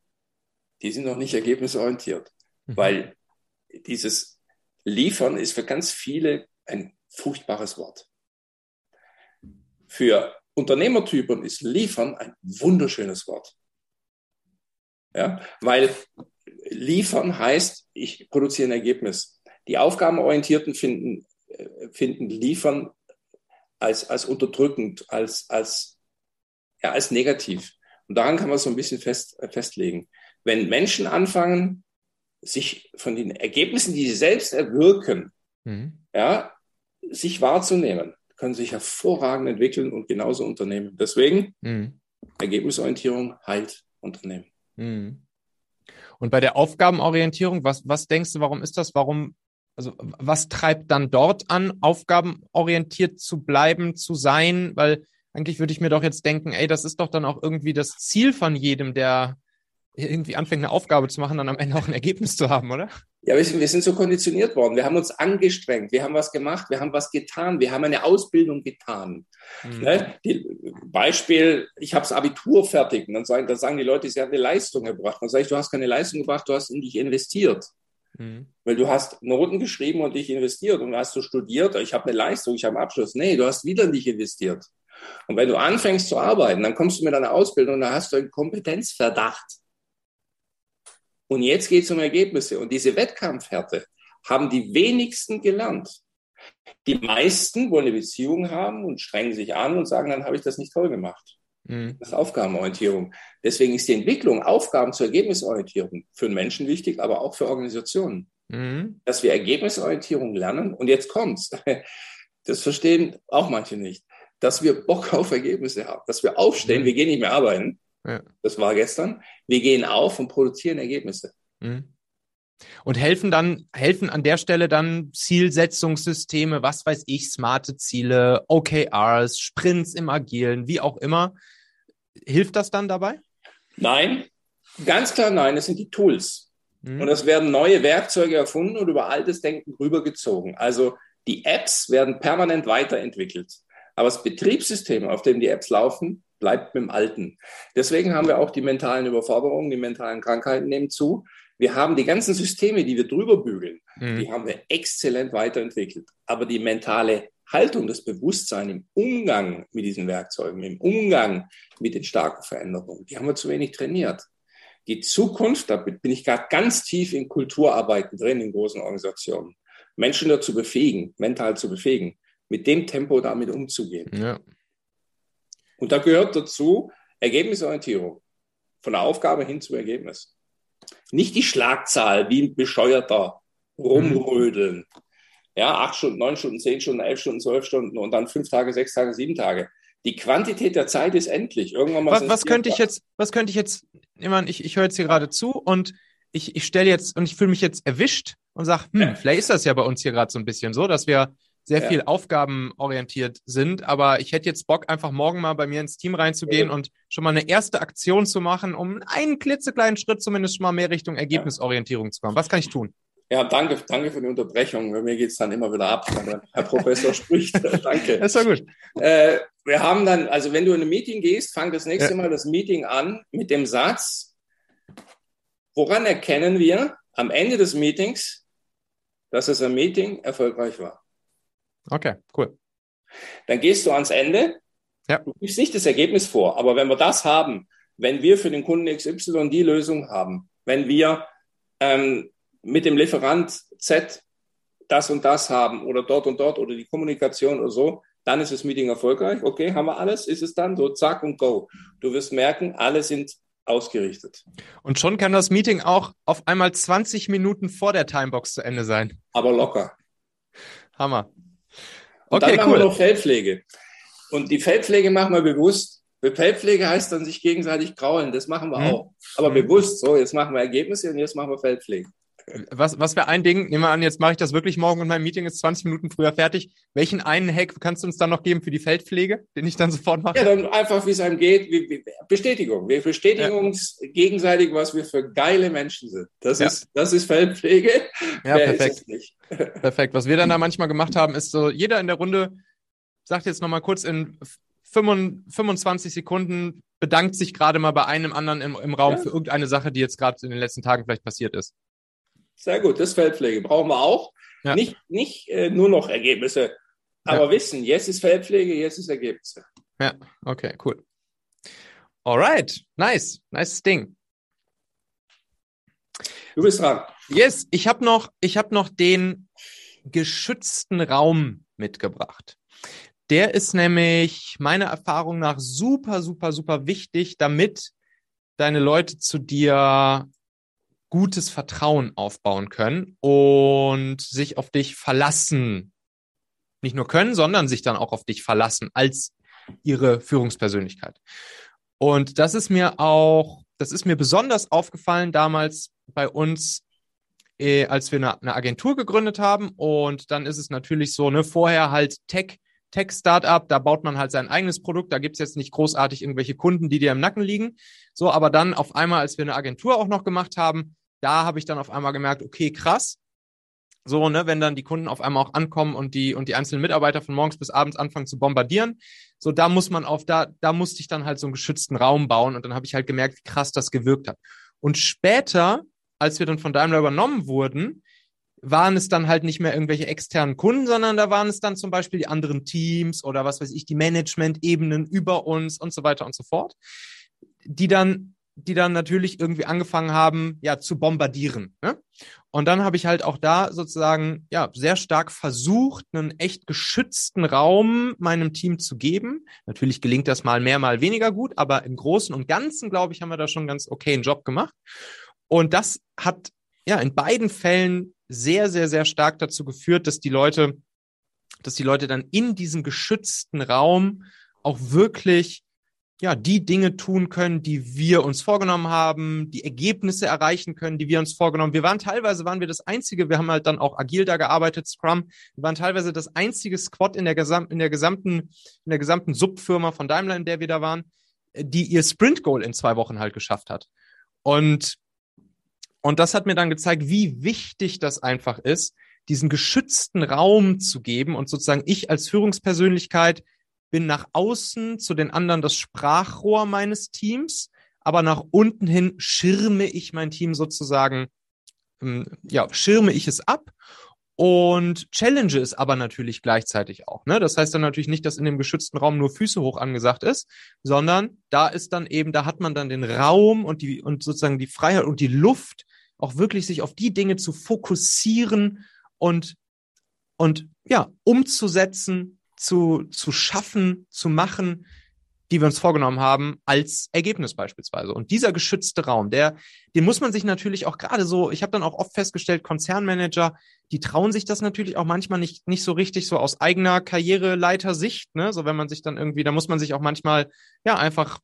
die sind noch nicht ergebnisorientiert. Mhm. Weil dieses Liefern ist für ganz viele ein furchtbares Wort. Für Unternehmertypen ist Liefern ein wunderschönes Wort. Ja, weil liefern heißt, ich produziere ein Ergebnis. Die Aufgabenorientierten finden, äh, finden liefern als, als unterdrückend, als, als, ja, als negativ. Und daran kann man so ein bisschen fest, äh, festlegen. Wenn Menschen anfangen, sich von den Ergebnissen, die sie selbst erwirken, mhm. ja, sich wahrzunehmen, können sich hervorragend entwickeln und genauso unternehmen. Deswegen mhm. Ergebnisorientierung heilt Unternehmen. Mhm. Und bei der Aufgabenorientierung, was, was denkst du, warum ist das? Warum, also was treibt dann dort an, aufgabenorientiert zu bleiben, zu sein? Weil eigentlich würde ich mir doch jetzt denken, ey, das ist doch dann auch irgendwie das Ziel von jedem, der irgendwie anfängt, eine Aufgabe zu machen, dann am Ende auch ein Ergebnis zu haben, oder? Ja, wir sind, wir sind so konditioniert worden. Wir haben uns angestrengt, wir haben was gemacht, wir haben was getan, wir haben eine Ausbildung getan. Mhm. Ne? Die, Beispiel, ich habe das Abitur fertig und dann sagen, dann sagen die Leute, sie haben eine Leistung gebracht. Dann sage ich, du hast keine Leistung gebracht, du hast in dich investiert. Mhm. Weil du hast Noten geschrieben und dich investiert und hast du studiert, ich habe eine Leistung, ich habe einen Abschluss. Nee, du hast wieder nicht investiert. Und wenn du anfängst zu arbeiten, dann kommst du mit einer Ausbildung und da hast du einen Kompetenzverdacht. Und jetzt geht es um Ergebnisse. Und diese Wettkampfhärte haben die wenigsten gelernt. Die meisten wollen eine Beziehung haben und strengen sich an und sagen, dann habe ich das nicht toll gemacht. Mhm. Das ist Aufgabenorientierung. Deswegen ist die Entwicklung Aufgaben zur Ergebnisorientierung für den Menschen wichtig, aber auch für Organisationen. Mhm. Dass wir Ergebnisorientierung lernen und jetzt kommt's. Das verstehen auch manche nicht. Dass wir Bock auf Ergebnisse haben, dass wir aufstehen, mhm. wir gehen nicht mehr arbeiten. Ja. Das war gestern. Wir gehen auf und produzieren Ergebnisse. Mhm. Und helfen dann, helfen an der Stelle dann Zielsetzungssysteme, was weiß ich, smarte Ziele, OKRs, Sprints im Agilen, wie auch immer. Hilft das dann dabei? Nein, ganz klar nein, es sind die Tools. Mhm. Und es werden neue Werkzeuge erfunden und über altes Denken rübergezogen. Also die Apps werden permanent weiterentwickelt. Aber das Betriebssystem, auf dem die Apps laufen, bleibt mit dem Alten. Deswegen haben wir auch die mentalen Überforderungen, die mentalen Krankheiten nehmen zu. Wir haben die ganzen Systeme, die wir drüber bügeln, mhm. die haben wir exzellent weiterentwickelt. Aber die mentale Haltung, das Bewusstsein im Umgang mit diesen Werkzeugen, im Umgang mit den starken Veränderungen, die haben wir zu wenig trainiert. Die Zukunft, da bin ich gerade ganz tief in Kulturarbeiten drin, in großen Organisationen. Menschen dazu befähigen, mental zu befähigen, mit dem Tempo damit umzugehen. Ja. Und da gehört dazu Ergebnisorientierung. Von der Aufgabe hin zum Ergebnis. Nicht die Schlagzahl wie ein Bescheuerter rumrödeln. Ja, acht Stunden, neun Stunden, zehn Stunden, elf Stunden, zwölf Stunden und dann fünf Tage, sechs Tage, sieben Tage. Die Quantität der Zeit ist endlich. Irgendwann mal was, was könnte ich jetzt, was könnte ich jetzt, ich meine, ich, ich höre jetzt hier gerade zu und ich, ich stelle jetzt und ich fühle mich jetzt erwischt und sage, hm, ja. vielleicht ist das ja bei uns hier gerade so ein bisschen so, dass wir sehr ja. viel aufgabenorientiert sind. Aber ich hätte jetzt Bock, einfach morgen mal bei mir ins Team reinzugehen ja. und schon mal eine erste Aktion zu machen, um einen klitzekleinen Schritt zumindest schon mal mehr Richtung Ergebnisorientierung zu kommen. Was kann ich tun? Ja, danke, danke für die Unterbrechung. Bei mir geht es dann immer wieder ab, wenn der Herr Professor spricht. danke. Das ja gut. Äh, wir haben dann, also wenn du in ein Meeting gehst, fang das nächste ja. Mal das Meeting an mit dem Satz, woran erkennen wir am Ende des Meetings, dass es ein Meeting erfolgreich war? Okay, cool. Dann gehst du ans Ende. Ja. Du gibst nicht das Ergebnis vor, aber wenn wir das haben, wenn wir für den Kunden XY die Lösung haben, wenn wir ähm, mit dem Lieferant Z das und das haben oder dort und dort oder die Kommunikation oder so, dann ist das Meeting erfolgreich. Okay, haben wir alles? Ist es dann so, zack und go. Du wirst merken, alle sind ausgerichtet. Und schon kann das Meeting auch auf einmal 20 Minuten vor der Timebox zu Ende sein. Aber locker. Hammer. Und okay, dann machen cool. wir noch Feldpflege. Und die Feldpflege machen wir bewusst. Feldpflege heißt dann sich gegenseitig kraulen. Das machen wir hm. auch. Aber hm. bewusst. So, jetzt machen wir Ergebnisse und jetzt machen wir Feldpflege. Was, was wäre ein Ding? Nehmen wir an, jetzt mache ich das wirklich morgen und mein Meeting ist 20 Minuten früher fertig. Welchen einen Hack kannst du uns dann noch geben für die Feldpflege, den ich dann sofort mache? Ja, dann einfach, wie es einem geht. Wie, wie, Bestätigung. Wir bestätigen ja. uns gegenseitig, was wir für geile Menschen sind. Das, ja. ist, das ist Feldpflege. Ja, Wer perfekt. Perfekt. Was wir dann da manchmal gemacht haben, ist so, jeder in der Runde sagt jetzt nochmal kurz in 25 Sekunden, bedankt sich gerade mal bei einem anderen im, im Raum ja. für irgendeine Sache, die jetzt gerade in den letzten Tagen vielleicht passiert ist. Sehr gut, das Feldpflege brauchen wir auch. Ja. Nicht, nicht äh, nur noch Ergebnisse, aber ja. wissen, jetzt ist Feldpflege, jetzt ist Ergebnisse. Ja, okay, cool. Alright, nice, nice Ding. Du bist dran. Yes, ich habe noch, ich habe noch den geschützten Raum mitgebracht. Der ist nämlich meiner Erfahrung nach super, super, super wichtig, damit deine Leute zu dir gutes Vertrauen aufbauen können und sich auf dich verlassen. Nicht nur können, sondern sich dann auch auf dich verlassen als ihre Führungspersönlichkeit. Und das ist mir auch, das ist mir besonders aufgefallen damals bei uns, äh, als wir eine, eine Agentur gegründet haben. Und dann ist es natürlich so, ne, vorher halt Tech, Tech-Startup, da baut man halt sein eigenes Produkt, da gibt's jetzt nicht großartig irgendwelche Kunden, die dir im Nacken liegen. So, aber dann auf einmal, als wir eine Agentur auch noch gemacht haben, da habe ich dann auf einmal gemerkt, okay, krass. So, ne, wenn dann die Kunden auf einmal auch ankommen und die und die einzelnen Mitarbeiter von morgens bis abends anfangen zu bombardieren, so da muss man auf da da musste ich dann halt so einen geschützten Raum bauen und dann habe ich halt gemerkt, wie krass das gewirkt hat. Und später, als wir dann von Daimler übernommen wurden, waren es dann halt nicht mehr irgendwelche externen Kunden, sondern da waren es dann zum Beispiel die anderen Teams oder was weiß ich, die Management-Ebenen über uns und so weiter und so fort, die dann, die dann natürlich irgendwie angefangen haben, ja, zu bombardieren. Ne? Und dann habe ich halt auch da sozusagen, ja, sehr stark versucht, einen echt geschützten Raum meinem Team zu geben. Natürlich gelingt das mal mehr, mal weniger gut, aber im Großen und Ganzen, glaube ich, haben wir da schon ganz okay einen Job gemacht. Und das hat ja in beiden Fällen sehr, sehr, sehr stark dazu geführt, dass die Leute, dass die Leute dann in diesem geschützten Raum auch wirklich ja, die Dinge tun können, die wir uns vorgenommen haben, die Ergebnisse erreichen können, die wir uns vorgenommen. Wir waren teilweise waren wir das einzige, wir haben halt dann auch agil da gearbeitet, Scrum. Wir waren teilweise das einzige Squad in der gesamten in der gesamten in der gesamten Subfirma von Daimler, in der wir da waren, die ihr Sprint Goal in zwei Wochen halt geschafft hat. Und und das hat mir dann gezeigt, wie wichtig das einfach ist, diesen geschützten Raum zu geben und sozusagen ich als Führungspersönlichkeit bin nach außen zu den anderen das Sprachrohr meines Teams, aber nach unten hin schirme ich mein Team sozusagen, ähm, ja, schirme ich es ab und challenge es aber natürlich gleichzeitig auch. Ne? Das heißt dann natürlich nicht, dass in dem geschützten Raum nur Füße hoch angesagt ist, sondern da ist dann eben, da hat man dann den Raum und die und sozusagen die Freiheit und die Luft, auch wirklich sich auf die Dinge zu fokussieren und, und ja, umzusetzen, zu, zu schaffen, zu machen, die wir uns vorgenommen haben, als Ergebnis beispielsweise. Und dieser geschützte Raum, der, den muss man sich natürlich auch gerade so, ich habe dann auch oft festgestellt, Konzernmanager, die trauen sich das natürlich auch manchmal nicht, nicht so richtig so aus eigener Karriereleiter-Sicht, ne? So wenn man sich dann irgendwie, da muss man sich auch manchmal ja einfach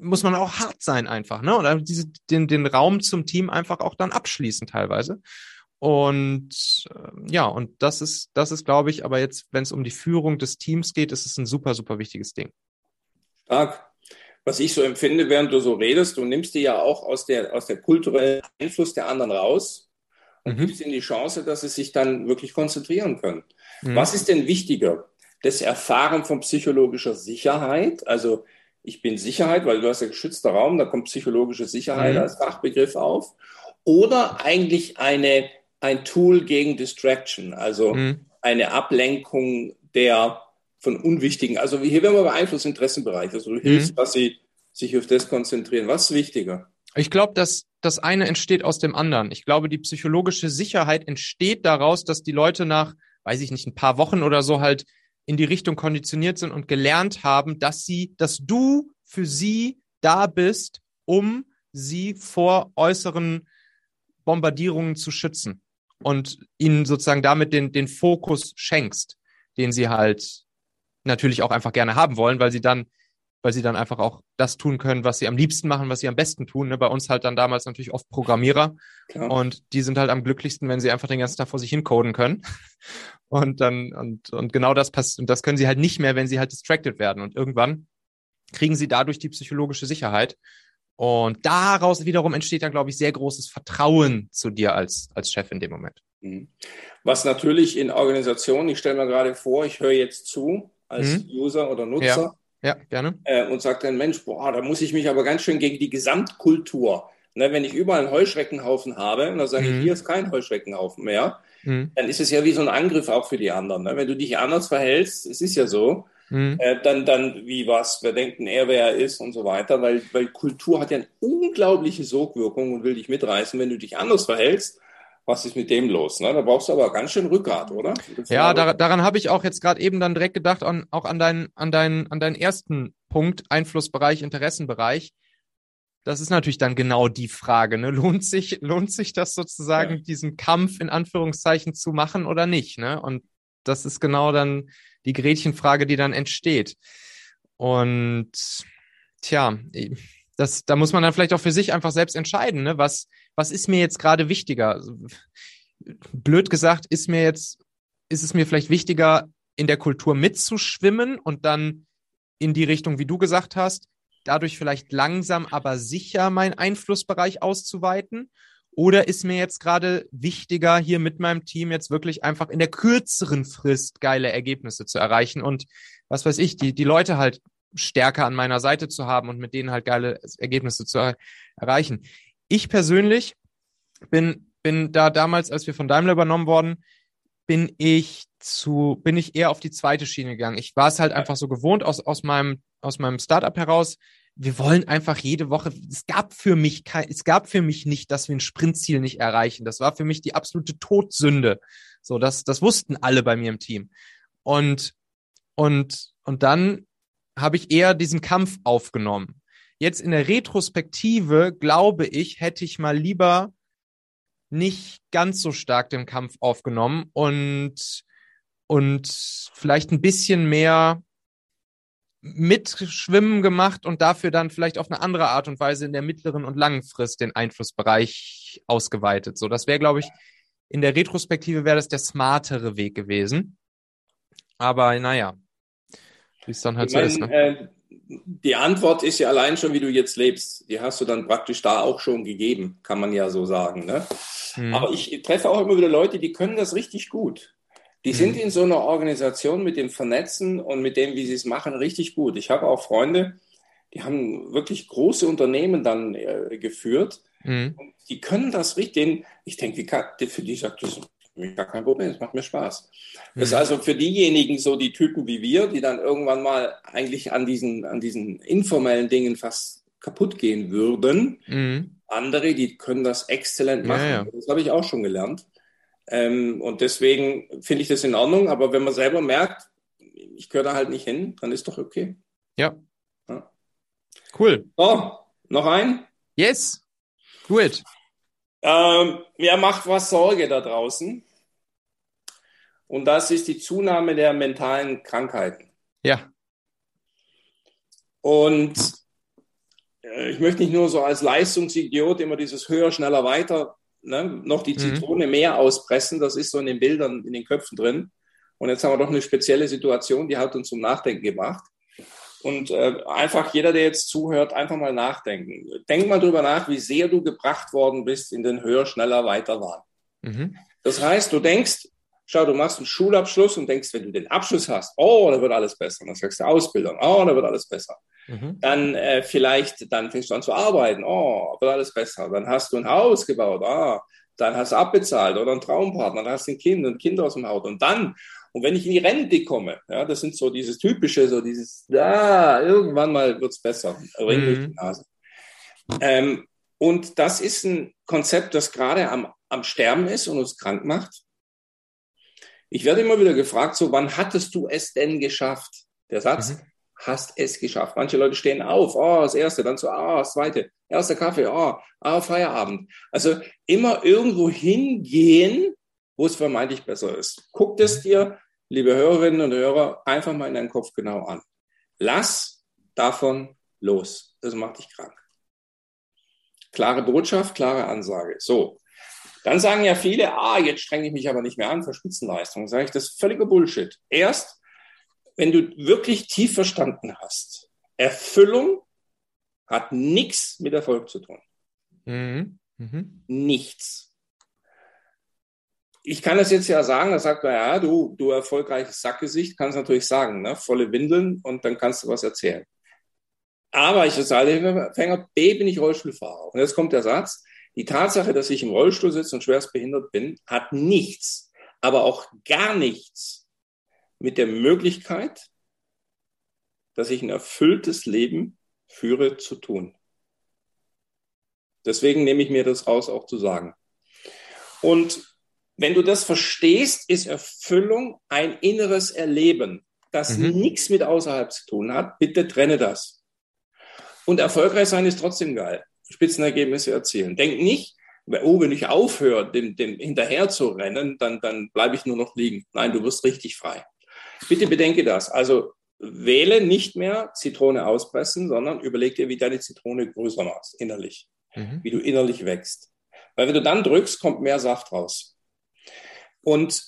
muss man auch hart sein einfach, ne? Oder diese, den, den Raum zum Team einfach auch dann abschließen teilweise. Und äh, ja, und das ist, das ist, glaube ich, aber jetzt, wenn es um die Führung des Teams geht, ist es ein super, super wichtiges Ding. Stark. Was ich so empfinde, während du so redest, du nimmst dir ja auch aus der, aus der kulturellen Einfluss der anderen raus und mhm. gibst ihnen die Chance, dass sie sich dann wirklich konzentrieren können. Mhm. Was ist denn wichtiger? Das Erfahren von psychologischer Sicherheit, also ich bin Sicherheit, weil du hast ja geschützter Raum, da kommt psychologische Sicherheit mhm. als Fachbegriff auf. Oder eigentlich eine, ein Tool gegen Distraction, also mhm. eine Ablenkung der von unwichtigen, also hier werden wir bei Einflussinteressenbereich, also du hilfst, mhm. dass sie sich auf das konzentrieren. Was ist wichtiger? Ich glaube, dass das eine entsteht aus dem anderen. Ich glaube, die psychologische Sicherheit entsteht daraus, dass die Leute nach, weiß ich nicht, ein paar Wochen oder so halt in die Richtung konditioniert sind und gelernt haben, dass sie, dass du für sie da bist, um sie vor äußeren Bombardierungen zu schützen und ihnen sozusagen damit den, den Fokus schenkst, den sie halt natürlich auch einfach gerne haben wollen, weil sie dann weil sie dann einfach auch das tun können, was sie am liebsten machen, was sie am besten tun. Ne? Bei uns halt dann damals natürlich oft Programmierer. Klar. Und die sind halt am glücklichsten, wenn sie einfach den ganzen Tag vor sich hin coden können. Und dann, und, und genau das passt, und das können sie halt nicht mehr, wenn sie halt distracted werden. Und irgendwann kriegen sie dadurch die psychologische Sicherheit. Und daraus wiederum entsteht dann, glaube ich, sehr großes Vertrauen zu dir als, als Chef in dem Moment. Mhm. Was natürlich in Organisationen, ich stelle mir gerade vor, ich höre jetzt zu als mhm. User oder Nutzer. Ja ja, gerne. Äh, und sagt dann, Mensch, boah, da muss ich mich aber ganz schön gegen die Gesamtkultur. Ne, wenn ich überall einen Heuschreckenhaufen habe, und dann sage mhm. ich, hier ist kein Heuschreckenhaufen mehr, mhm. dann ist es ja wie so ein Angriff auch für die anderen. Ne? Wenn du dich anders verhältst, es ist ja so, mhm. äh, dann, dann wie was, wer denkt denn er, wer er ist und so weiter, weil, weil Kultur hat ja eine unglaubliche Sogwirkung und will dich mitreißen. Wenn du dich anders verhältst, was ist mit dem los? Ne? Da brauchst du aber ganz schön Rückgrat, oder? Ja, da, daran habe ich auch jetzt gerade eben dann direkt gedacht, an, auch an deinen, an, deinen, an deinen ersten Punkt, Einflussbereich, Interessenbereich. Das ist natürlich dann genau die Frage. Ne? Lohnt, sich, lohnt sich das sozusagen, ja. diesen Kampf in Anführungszeichen zu machen oder nicht? Ne? Und das ist genau dann die Gretchenfrage, die dann entsteht. Und tja, das, da muss man dann vielleicht auch für sich einfach selbst entscheiden, ne? was, was ist mir jetzt gerade wichtiger? Blöd gesagt, ist mir jetzt, ist es mir vielleicht wichtiger, in der Kultur mitzuschwimmen und dann in die Richtung, wie du gesagt hast, dadurch vielleicht langsam, aber sicher meinen Einflussbereich auszuweiten? Oder ist mir jetzt gerade wichtiger, hier mit meinem Team jetzt wirklich einfach in der kürzeren Frist geile Ergebnisse zu erreichen und was weiß ich, die, die Leute halt stärker an meiner Seite zu haben und mit denen halt geile Ergebnisse zu er erreichen. Ich persönlich bin, bin da damals, als wir von Daimler übernommen worden, bin ich zu, bin ich eher auf die zweite Schiene gegangen. Ich war es halt einfach so gewohnt aus, aus meinem, aus meinem Startup heraus. Wir wollen einfach jede Woche, es gab für mich kein, es gab für mich nicht, dass wir ein Sprintziel nicht erreichen. Das war für mich die absolute Todsünde. So, das, das wussten alle bei mir im Team. Und, und, und dann habe ich eher diesen Kampf aufgenommen. Jetzt in der Retrospektive, glaube ich, hätte ich mal lieber nicht ganz so stark den Kampf aufgenommen und, und vielleicht ein bisschen mehr mitschwimmen gemacht und dafür dann vielleicht auf eine andere Art und Weise in der mittleren und langen Frist den Einflussbereich ausgeweitet. So, das wäre, glaube ich, in der Retrospektive wäre das der smartere Weg gewesen. Aber naja, wie es dann halt ich so mein, ist. Ne? Äh, die Antwort ist ja allein schon, wie du jetzt lebst. Die hast du dann praktisch da auch schon gegeben, kann man ja so sagen. Ne? Mhm. Aber ich treffe auch immer wieder Leute, die können das richtig gut. Die mhm. sind in so einer Organisation mit dem Vernetzen und mit dem, wie sie es machen, richtig gut. Ich habe auch Freunde, die haben wirklich große Unternehmen dann äh, geführt. Mhm. die können das richtig. Ich denke, für die sagt das gar kein Problem, es macht mir Spaß. Das ist mhm. also für diejenigen so die Typen wie wir, die dann irgendwann mal eigentlich an diesen, an diesen informellen Dingen fast kaputt gehen würden. Mhm. Andere, die können das exzellent machen. Ja, ja. Das habe ich auch schon gelernt. Ähm, und deswegen finde ich das in Ordnung. Aber wenn man selber merkt, ich gehöre da halt nicht hin, dann ist doch okay. Ja. ja. Cool. So, noch ein? Yes. Gut. Ähm, wer macht was Sorge da draußen? Und das ist die Zunahme der mentalen Krankheiten. Ja. Und äh, ich möchte nicht nur so als Leistungsidiot immer dieses höher, schneller, weiter, ne, noch die mhm. Zitrone mhm. mehr auspressen. Das ist so in den Bildern, in den Köpfen drin. Und jetzt haben wir doch eine spezielle Situation, die hat uns zum Nachdenken gebracht. Und äh, einfach jeder, der jetzt zuhört, einfach mal nachdenken. Denk mal drüber nach, wie sehr du gebracht worden bist in den höher, schneller, weiter Wahn. Mhm. Das heißt, du denkst, schau, du machst einen Schulabschluss und denkst, wenn du den Abschluss hast, oh, da wird alles besser. dann sagst du Ausbildung, oh, da wird alles besser. Mhm. Dann äh, vielleicht, dann fängst du an zu arbeiten, oh, wird alles besser. Dann hast du ein Haus gebaut, ah, dann hast du abbezahlt oder einen Traumpartner, dann hast du ein Kind und Kind aus dem Haus. Und dann, und wenn ich in die Rente komme, ja, das sind so dieses typische, so dieses, ja, irgendwann mal wird es besser, Ring mhm. durch die Nase. Ähm, und das ist ein Konzept, das gerade am, am Sterben ist und uns krank macht. Ich werde immer wieder gefragt, so, wann hattest du es denn geschafft? Der Satz, mhm. Hast es geschafft. Manche Leute stehen auf, oh, das erste, dann so, ah, oh, das zweite, erster Kaffee, oh, ah, Feierabend. Also immer irgendwo hingehen, wo es vermeintlich besser ist. Guck es dir, liebe Hörerinnen und Hörer, einfach mal in deinen Kopf genau an. Lass davon los. Das macht dich krank. Klare Botschaft, klare Ansage. So. Dann sagen ja viele, ah, jetzt strenge ich mich aber nicht mehr an für Spitzenleistung. Sage ich, das ist völliger Bullshit. Erst, wenn du wirklich tief verstanden hast, Erfüllung hat nichts mit Erfolg zu tun. Mhm. Mhm. Nichts ich kann das jetzt ja sagen, da sagt man, ja, du, du erfolgreiches Sackgesicht, kannst natürlich sagen, ne? volle Windeln und dann kannst du was erzählen. Aber ich als Sozialhilfeempfänger, B, bin ich Rollstuhlfahrer. Und jetzt kommt der Satz, die Tatsache, dass ich im Rollstuhl sitze und schwerst behindert bin, hat nichts, aber auch gar nichts mit der Möglichkeit, dass ich ein erfülltes Leben führe, zu tun. Deswegen nehme ich mir das raus, auch zu sagen. Und wenn du das verstehst, ist Erfüllung ein inneres Erleben, das mhm. nichts mit außerhalb zu tun hat. Bitte trenne das. Und erfolgreich sein ist trotzdem geil. Spitzenergebnisse erzielen. Denk nicht, oh, wenn ich aufhöre, dem, dem hinterher zu rennen, dann, dann bleibe ich nur noch liegen. Nein, du wirst richtig frei. Bitte bedenke das. Also wähle nicht mehr Zitrone auspressen, sondern überleg dir, wie deine Zitrone größer machst, innerlich. Mhm. Wie du innerlich wächst. Weil wenn du dann drückst, kommt mehr Saft raus. Und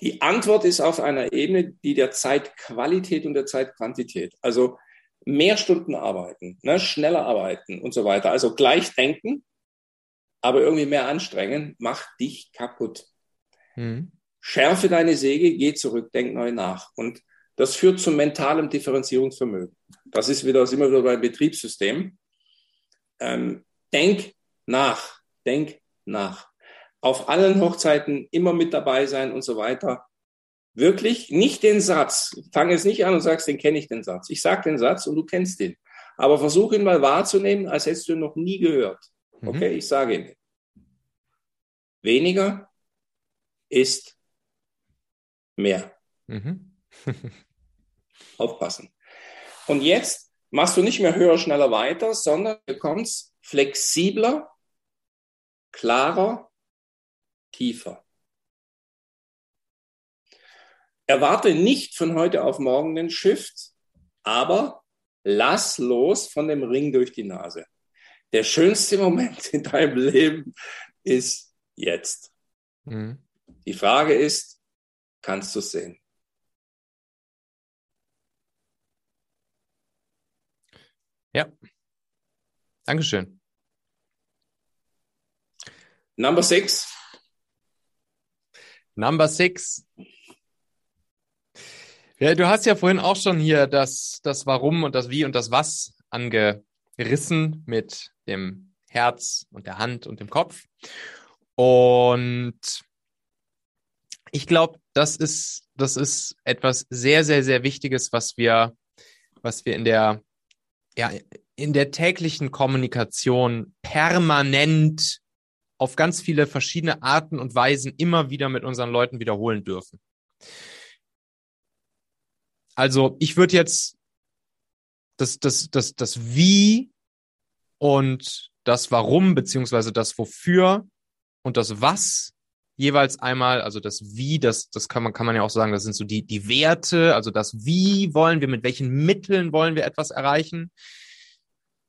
die Antwort ist auf einer Ebene, die der Zeitqualität und der Zeitquantität, also mehr Stunden arbeiten, ne, schneller arbeiten und so weiter. Also gleich denken, aber irgendwie mehr anstrengen, macht dich kaputt. Mhm. Schärfe deine Säge, geh zurück, denk neu nach. Und das führt zu mentalem Differenzierungsvermögen. Das ist wieder, das ist immer wieder beim Betriebssystem. Ähm, denk nach, denk nach. Auf allen Hochzeiten immer mit dabei sein und so weiter. Wirklich nicht den Satz. Fang es nicht an und sagst, den kenne ich den Satz. Ich sage den Satz und du kennst den. Aber versuch ihn mal wahrzunehmen, als hättest du ihn noch nie gehört. Mhm. Okay, mhm. ich sage ihn. Weniger ist mehr. Mhm. Aufpassen. Und jetzt machst du nicht mehr höher, schneller, weiter, sondern du kommst flexibler, klarer, tiefer. Erwarte nicht von heute auf morgen den Shift, aber lass los von dem Ring durch die Nase. Der schönste Moment in deinem Leben ist jetzt. Mhm. Die Frage ist, kannst du sehen? Ja. Dankeschön. Number six. Number six. Ja, du hast ja vorhin auch schon hier das, das Warum und das Wie und das Was angerissen mit dem Herz und der Hand und dem Kopf. Und ich glaube, das ist, das ist etwas sehr, sehr, sehr Wichtiges, was wir, was wir in der, ja, in der täglichen Kommunikation permanent auf ganz viele verschiedene Arten und Weisen immer wieder mit unseren Leuten wiederholen dürfen. Also ich würde jetzt das, das, das, das Wie und das Warum beziehungsweise das Wofür und das Was jeweils einmal, also das Wie, das, das kann man, kann man ja auch sagen, das sind so die, die Werte, also das Wie wollen wir, mit welchen Mitteln wollen wir etwas erreichen.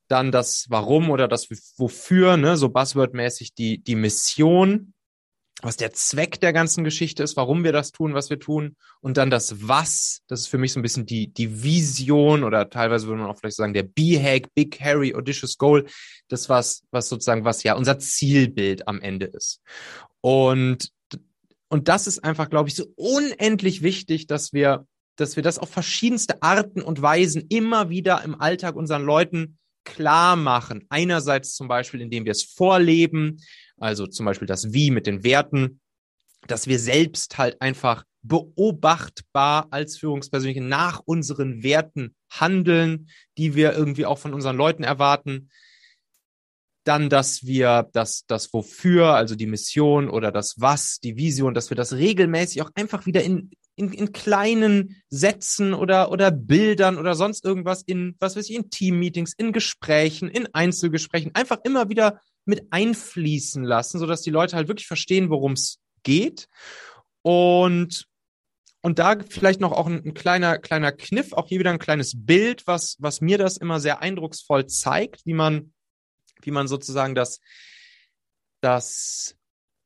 Dann das Warum oder das Wofür, ne, so buzzwordmäßig die, die Mission was der Zweck der ganzen Geschichte ist, warum wir das tun, was wir tun. Und dann das Was, das ist für mich so ein bisschen die, die Vision oder teilweise würde man auch vielleicht sagen, der B-Hack, Big Harry, Audacious Goal, das was, was sozusagen, was ja unser Zielbild am Ende ist. Und, und das ist einfach, glaube ich, so unendlich wichtig, dass wir, dass wir das auf verschiedenste Arten und Weisen immer wieder im Alltag unseren Leuten klar machen. Einerseits zum Beispiel, indem wir es vorleben, also zum Beispiel das Wie mit den Werten, dass wir selbst halt einfach beobachtbar als Führungspersönliche nach unseren Werten handeln, die wir irgendwie auch von unseren Leuten erwarten. Dann, dass wir das, das Wofür, also die Mission oder das Was, die Vision, dass wir das regelmäßig auch einfach wieder in, in, in kleinen Sätzen oder, oder Bildern oder sonst irgendwas in, was weiß ich, in Teammeetings, in Gesprächen, in Einzelgesprächen einfach immer wieder mit einfließen lassen, sodass die Leute halt wirklich verstehen, worum es geht. Und, und da vielleicht noch auch ein, ein, kleiner, kleiner Kniff, auch hier wieder ein kleines Bild, was, was mir das immer sehr eindrucksvoll zeigt, wie man, wie man sozusagen das, das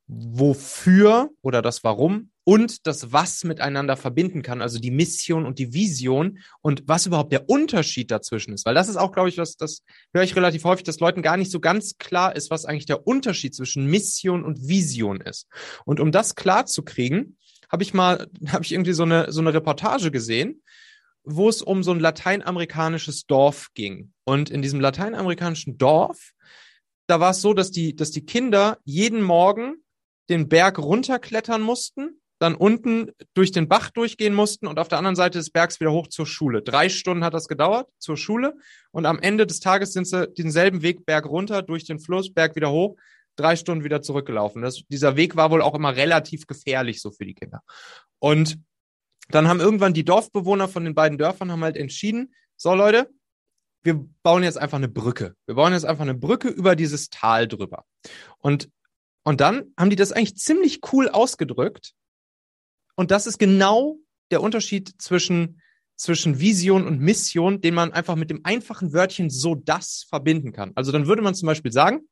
Wofür oder das Warum und das Was miteinander verbinden kann, also die Mission und die Vision und was überhaupt der Unterschied dazwischen ist. Weil das ist auch, glaube ich, was, das höre ich relativ häufig, dass Leuten gar nicht so ganz klar ist, was eigentlich der Unterschied zwischen Mission und Vision ist. Und um das klar zu kriegen, habe ich mal, habe ich irgendwie so eine, so eine Reportage gesehen, wo es um so ein lateinamerikanisches Dorf ging. Und in diesem lateinamerikanischen Dorf, da war es so, dass die, dass die Kinder jeden Morgen den Berg runterklettern mussten dann unten durch den Bach durchgehen mussten und auf der anderen Seite des Bergs wieder hoch zur Schule. Drei Stunden hat das gedauert zur Schule und am Ende des Tages sind sie denselben Weg Berg runter, durch den Fluss, Berg wieder hoch, drei Stunden wieder zurückgelaufen. Das, dieser Weg war wohl auch immer relativ gefährlich so für die Kinder. Und dann haben irgendwann die Dorfbewohner von den beiden Dörfern haben halt entschieden, so Leute, wir bauen jetzt einfach eine Brücke. Wir bauen jetzt einfach eine Brücke über dieses Tal drüber. Und, und dann haben die das eigentlich ziemlich cool ausgedrückt, und das ist genau der Unterschied zwischen, zwischen Vision und Mission, den man einfach mit dem einfachen Wörtchen so das verbinden kann. Also dann würde man zum Beispiel sagen,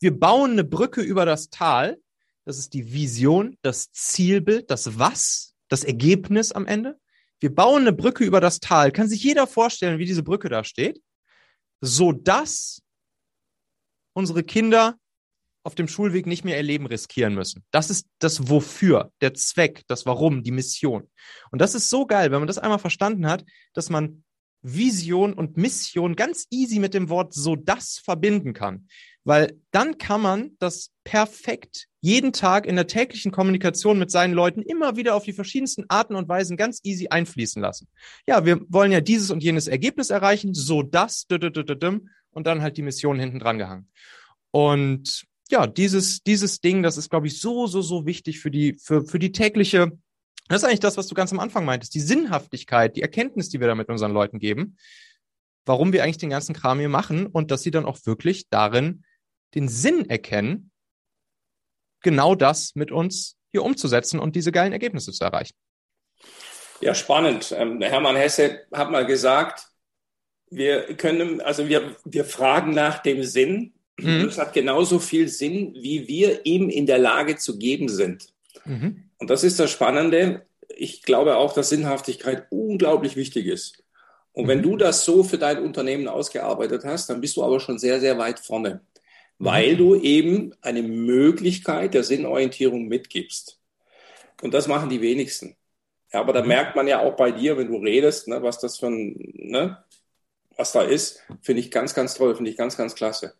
wir bauen eine Brücke über das Tal. Das ist die Vision, das Zielbild, das Was, das Ergebnis am Ende. Wir bauen eine Brücke über das Tal. Kann sich jeder vorstellen, wie diese Brücke da steht? So dass unsere Kinder auf dem Schulweg nicht mehr ihr Leben riskieren müssen. Das ist das Wofür, der Zweck, das Warum, die Mission. Und das ist so geil, wenn man das einmal verstanden hat, dass man Vision und Mission ganz easy mit dem Wort so das verbinden kann. Weil dann kann man das perfekt jeden Tag in der täglichen Kommunikation mit seinen Leuten immer wieder auf die verschiedensten Arten und Weisen ganz easy einfließen lassen. Ja, wir wollen ja dieses und jenes Ergebnis erreichen, so das, und dann halt die Mission hinten dran gehangen. Und ja, dieses, dieses Ding, das ist, glaube ich, so, so, so wichtig für die, für, für die tägliche das ist eigentlich das, was du ganz am Anfang meintest. Die Sinnhaftigkeit, die Erkenntnis, die wir da mit unseren Leuten geben, warum wir eigentlich den ganzen Kram hier machen und dass sie dann auch wirklich darin den Sinn erkennen, genau das mit uns hier umzusetzen und diese geilen Ergebnisse zu erreichen. Ja, spannend. Ähm, Hermann Hesse hat mal gesagt, wir können, also wir, wir fragen nach dem Sinn. Mhm. Das hat genauso viel Sinn, wie wir ihm in der Lage zu geben sind. Mhm. Und das ist das Spannende. Ich glaube auch, dass Sinnhaftigkeit unglaublich wichtig ist. Und wenn mhm. du das so für dein Unternehmen ausgearbeitet hast, dann bist du aber schon sehr, sehr weit vorne, weil mhm. du eben eine Möglichkeit der Sinnorientierung mitgibst. Und das machen die wenigsten. Ja, aber da mhm. merkt man ja auch bei dir, wenn du redest, ne, was das für ein, ne, was da ist, finde ich ganz, ganz toll, finde ich ganz, ganz klasse.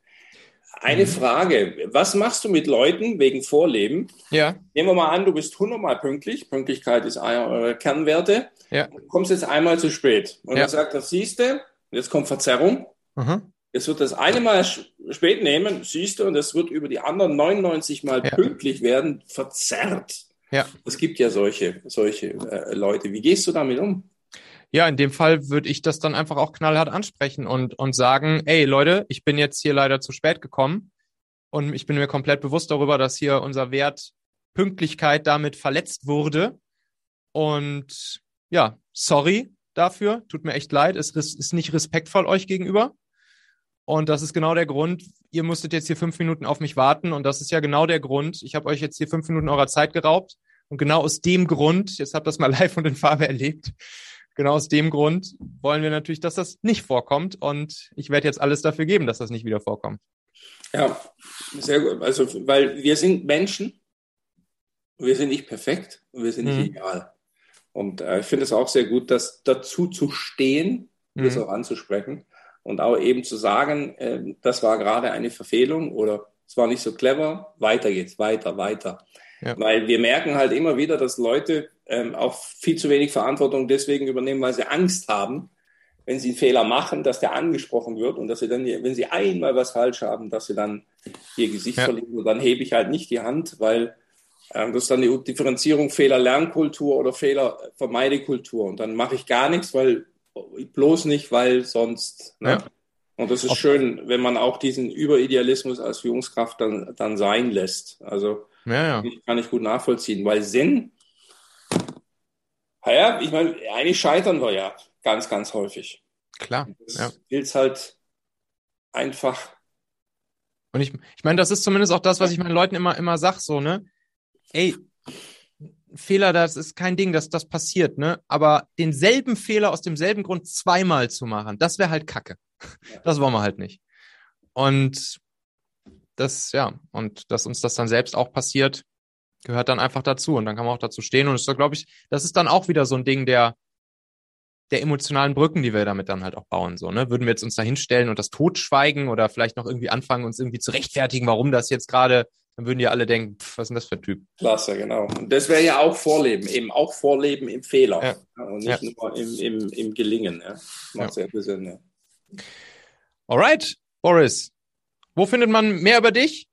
Eine mhm. Frage. Was machst du mit Leuten wegen Vorleben? Ja. Nehmen wir mal an, du bist hundertmal pünktlich. Pünktlichkeit ist einer eurer Kernwerte. Ja. Du kommst jetzt einmal zu spät. Und ja. er sagt, das siehst du, jetzt kommt Verzerrung. Mhm. Jetzt wird das eine Mal spät nehmen, siehst du, und es wird über die anderen 99 Mal ja. pünktlich werden, verzerrt. Ja. Es gibt ja solche, solche äh, Leute. Wie gehst du damit um? Ja, in dem Fall würde ich das dann einfach auch knallhart ansprechen und, und sagen, ey Leute, ich bin jetzt hier leider zu spät gekommen und ich bin mir komplett bewusst darüber, dass hier unser Wert Pünktlichkeit damit verletzt wurde. Und ja, sorry dafür, tut mir echt leid, es ist nicht respektvoll euch gegenüber. Und das ist genau der Grund, ihr musstet jetzt hier fünf Minuten auf mich warten und das ist ja genau der Grund. Ich habe euch jetzt hier fünf Minuten eurer Zeit geraubt und genau aus dem Grund, jetzt habt ihr das mal live und in Farbe erlebt, genau aus dem Grund wollen wir natürlich, dass das nicht vorkommt. Und ich werde jetzt alles dafür geben, dass das nicht wieder vorkommt. Ja, sehr gut. Also, weil wir sind Menschen. Wir sind nicht perfekt und wir sind nicht mhm. ideal. Und äh, ich finde es auch sehr gut, dass dazu zu stehen, mhm. das auch anzusprechen und auch eben zu sagen, äh, das war gerade eine Verfehlung oder es war nicht so clever, weiter geht's, weiter, weiter. Ja. Weil wir merken halt immer wieder, dass Leute ähm, auch viel zu wenig Verantwortung deswegen übernehmen, weil sie Angst haben, wenn sie einen Fehler machen, dass der angesprochen wird und dass sie dann, wenn sie einmal was falsch haben, dass sie dann ihr Gesicht ja. verlieren. Und dann hebe ich halt nicht die Hand, weil ähm, das ist dann die Differenzierung Fehler-Lernkultur oder Fehler-Vermeidekultur. Und dann mache ich gar nichts, weil bloß nicht, weil sonst. Ne? Ja. Und das ist Auf schön, wenn man auch diesen Überidealismus als Führungskraft dann, dann sein lässt. Also ja, ja. kann ich gut nachvollziehen, weil Sinn ja, ich meine, eigentlich scheitern wir ja ganz, ganz häufig. Klar. Das ja. gilt halt einfach. Und ich, ich meine, das ist zumindest auch das, was ich meinen Leuten immer, immer sag, so, ne? Ey, Fehler, das ist kein Ding, dass das passiert, ne? Aber denselben Fehler aus demselben Grund zweimal zu machen, das wäre halt Kacke. Das wollen wir halt nicht. Und das, ja, und dass uns das dann selbst auch passiert, gehört dann einfach dazu und dann kann man auch dazu stehen und das glaube ich, das ist dann auch wieder so ein Ding der der emotionalen Brücken, die wir damit dann halt auch bauen, so, ne? Würden wir jetzt uns da hinstellen und das totschweigen oder vielleicht noch irgendwie anfangen, uns irgendwie zu rechtfertigen, warum das jetzt gerade, dann würden ja alle denken, pff, was ist denn das für ein Typ? Klasse, genau. Und das wäre ja auch Vorleben, eben auch Vorleben im Fehler ja. und nicht ja. nur im, im, im Gelingen, ja. Macht sehr viel Sinn, ja. Alright, Boris. Wo findet man mehr über dich?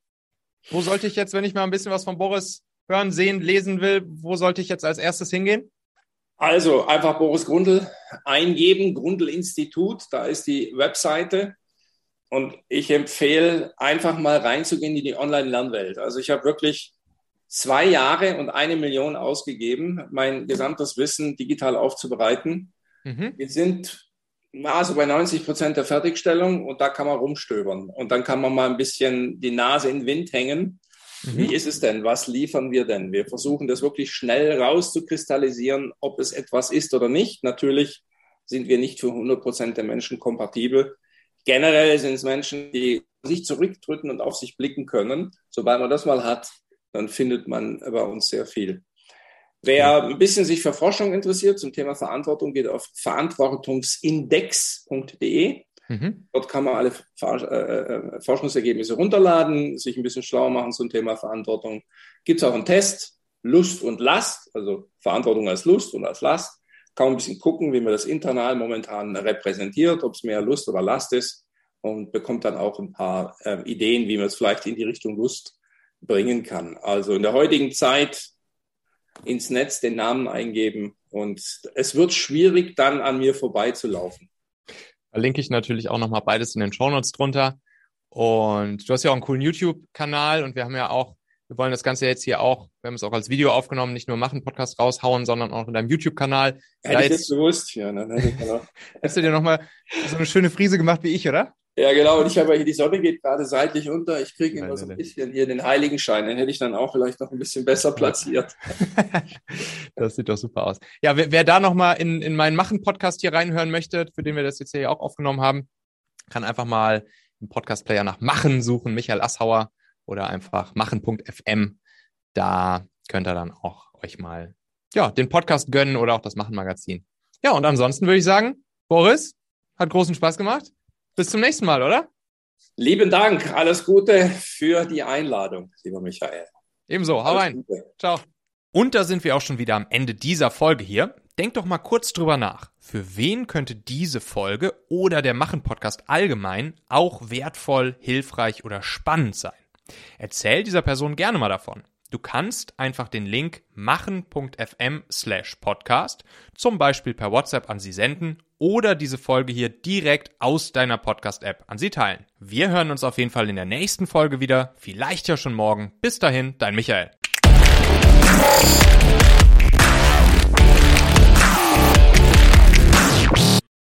Wo sollte ich jetzt, wenn ich mal ein bisschen was von Boris hören, sehen, lesen will, wo sollte ich jetzt als erstes hingehen? Also einfach Boris Grundl eingeben, Grundl Institut, da ist die Webseite. Und ich empfehle einfach mal reinzugehen in die Online-Lernwelt. Also ich habe wirklich zwei Jahre und eine Million ausgegeben, mein gesamtes Wissen digital aufzubereiten. Mhm. Wir sind also bei 90 Prozent der Fertigstellung und da kann man rumstöbern. Und dann kann man mal ein bisschen die Nase in den Wind hängen Mhm. Wie ist es denn? Was liefern wir denn? Wir versuchen das wirklich schnell rauszukristallisieren, ob es etwas ist oder nicht. Natürlich sind wir nicht für 100 Prozent der Menschen kompatibel. Generell sind es Menschen, die sich zurückdrücken und auf sich blicken können. Sobald man das mal hat, dann findet man bei uns sehr viel. Wer ein bisschen sich für Forschung interessiert zum Thema Verantwortung, geht auf verantwortungsindex.de. Mhm. Dort kann man alle äh, äh, Forschungsergebnisse runterladen, sich ein bisschen schlau machen zum Thema Verantwortung. Gibt es auch einen Test, Lust und Last, also Verantwortung als Lust und als Last. Kann man ein bisschen gucken, wie man das internal momentan repräsentiert, ob es mehr Lust oder Last ist und bekommt dann auch ein paar äh, Ideen, wie man es vielleicht in die Richtung Lust bringen kann. Also in der heutigen Zeit ins Netz den Namen eingeben und es wird schwierig, dann an mir vorbeizulaufen. Verlinke ich natürlich auch nochmal beides in den Shownotes drunter. Und du hast ja auch einen coolen YouTube-Kanal und wir haben ja auch, wir wollen das Ganze jetzt hier auch, wir haben es auch als Video aufgenommen, nicht nur machen, Podcast raushauen, sondern auch in deinem YouTube-Kanal. Hätte ich jetzt bewusst, ja. Dann hätte ich Hast du dir nochmal so eine schöne Frise gemacht wie ich, oder? Ja, genau. Und ich habe hier, die Sonne geht gerade seitlich unter. Ich kriege immer so ein bisschen hier den Heiligenschein. Den hätte ich dann auch vielleicht noch ein bisschen besser platziert. das sieht doch super aus. Ja, wer, wer da nochmal in, in meinen Machen-Podcast hier reinhören möchte, für den wir das jetzt hier auch aufgenommen haben, kann einfach mal im Podcast-Player nach Machen suchen, Michael Asshauer oder einfach machen.fm. Da könnt ihr dann auch euch mal ja, den Podcast gönnen oder auch das Machen-Magazin. Ja, und ansonsten würde ich sagen, Boris, hat großen Spaß gemacht. Bis zum nächsten Mal, oder? Lieben Dank. Alles Gute für die Einladung, lieber Michael. Ebenso. Hau rein. Ciao. Und da sind wir auch schon wieder am Ende dieser Folge hier. Denk doch mal kurz drüber nach. Für wen könnte diese Folge oder der Machen-Podcast allgemein auch wertvoll, hilfreich oder spannend sein? Erzähl dieser Person gerne mal davon. Du kannst einfach den Link machen.fm slash podcast zum Beispiel per WhatsApp an sie senden oder diese Folge hier direkt aus deiner Podcast-App an sie teilen. Wir hören uns auf jeden Fall in der nächsten Folge wieder, vielleicht ja schon morgen. Bis dahin, dein Michael.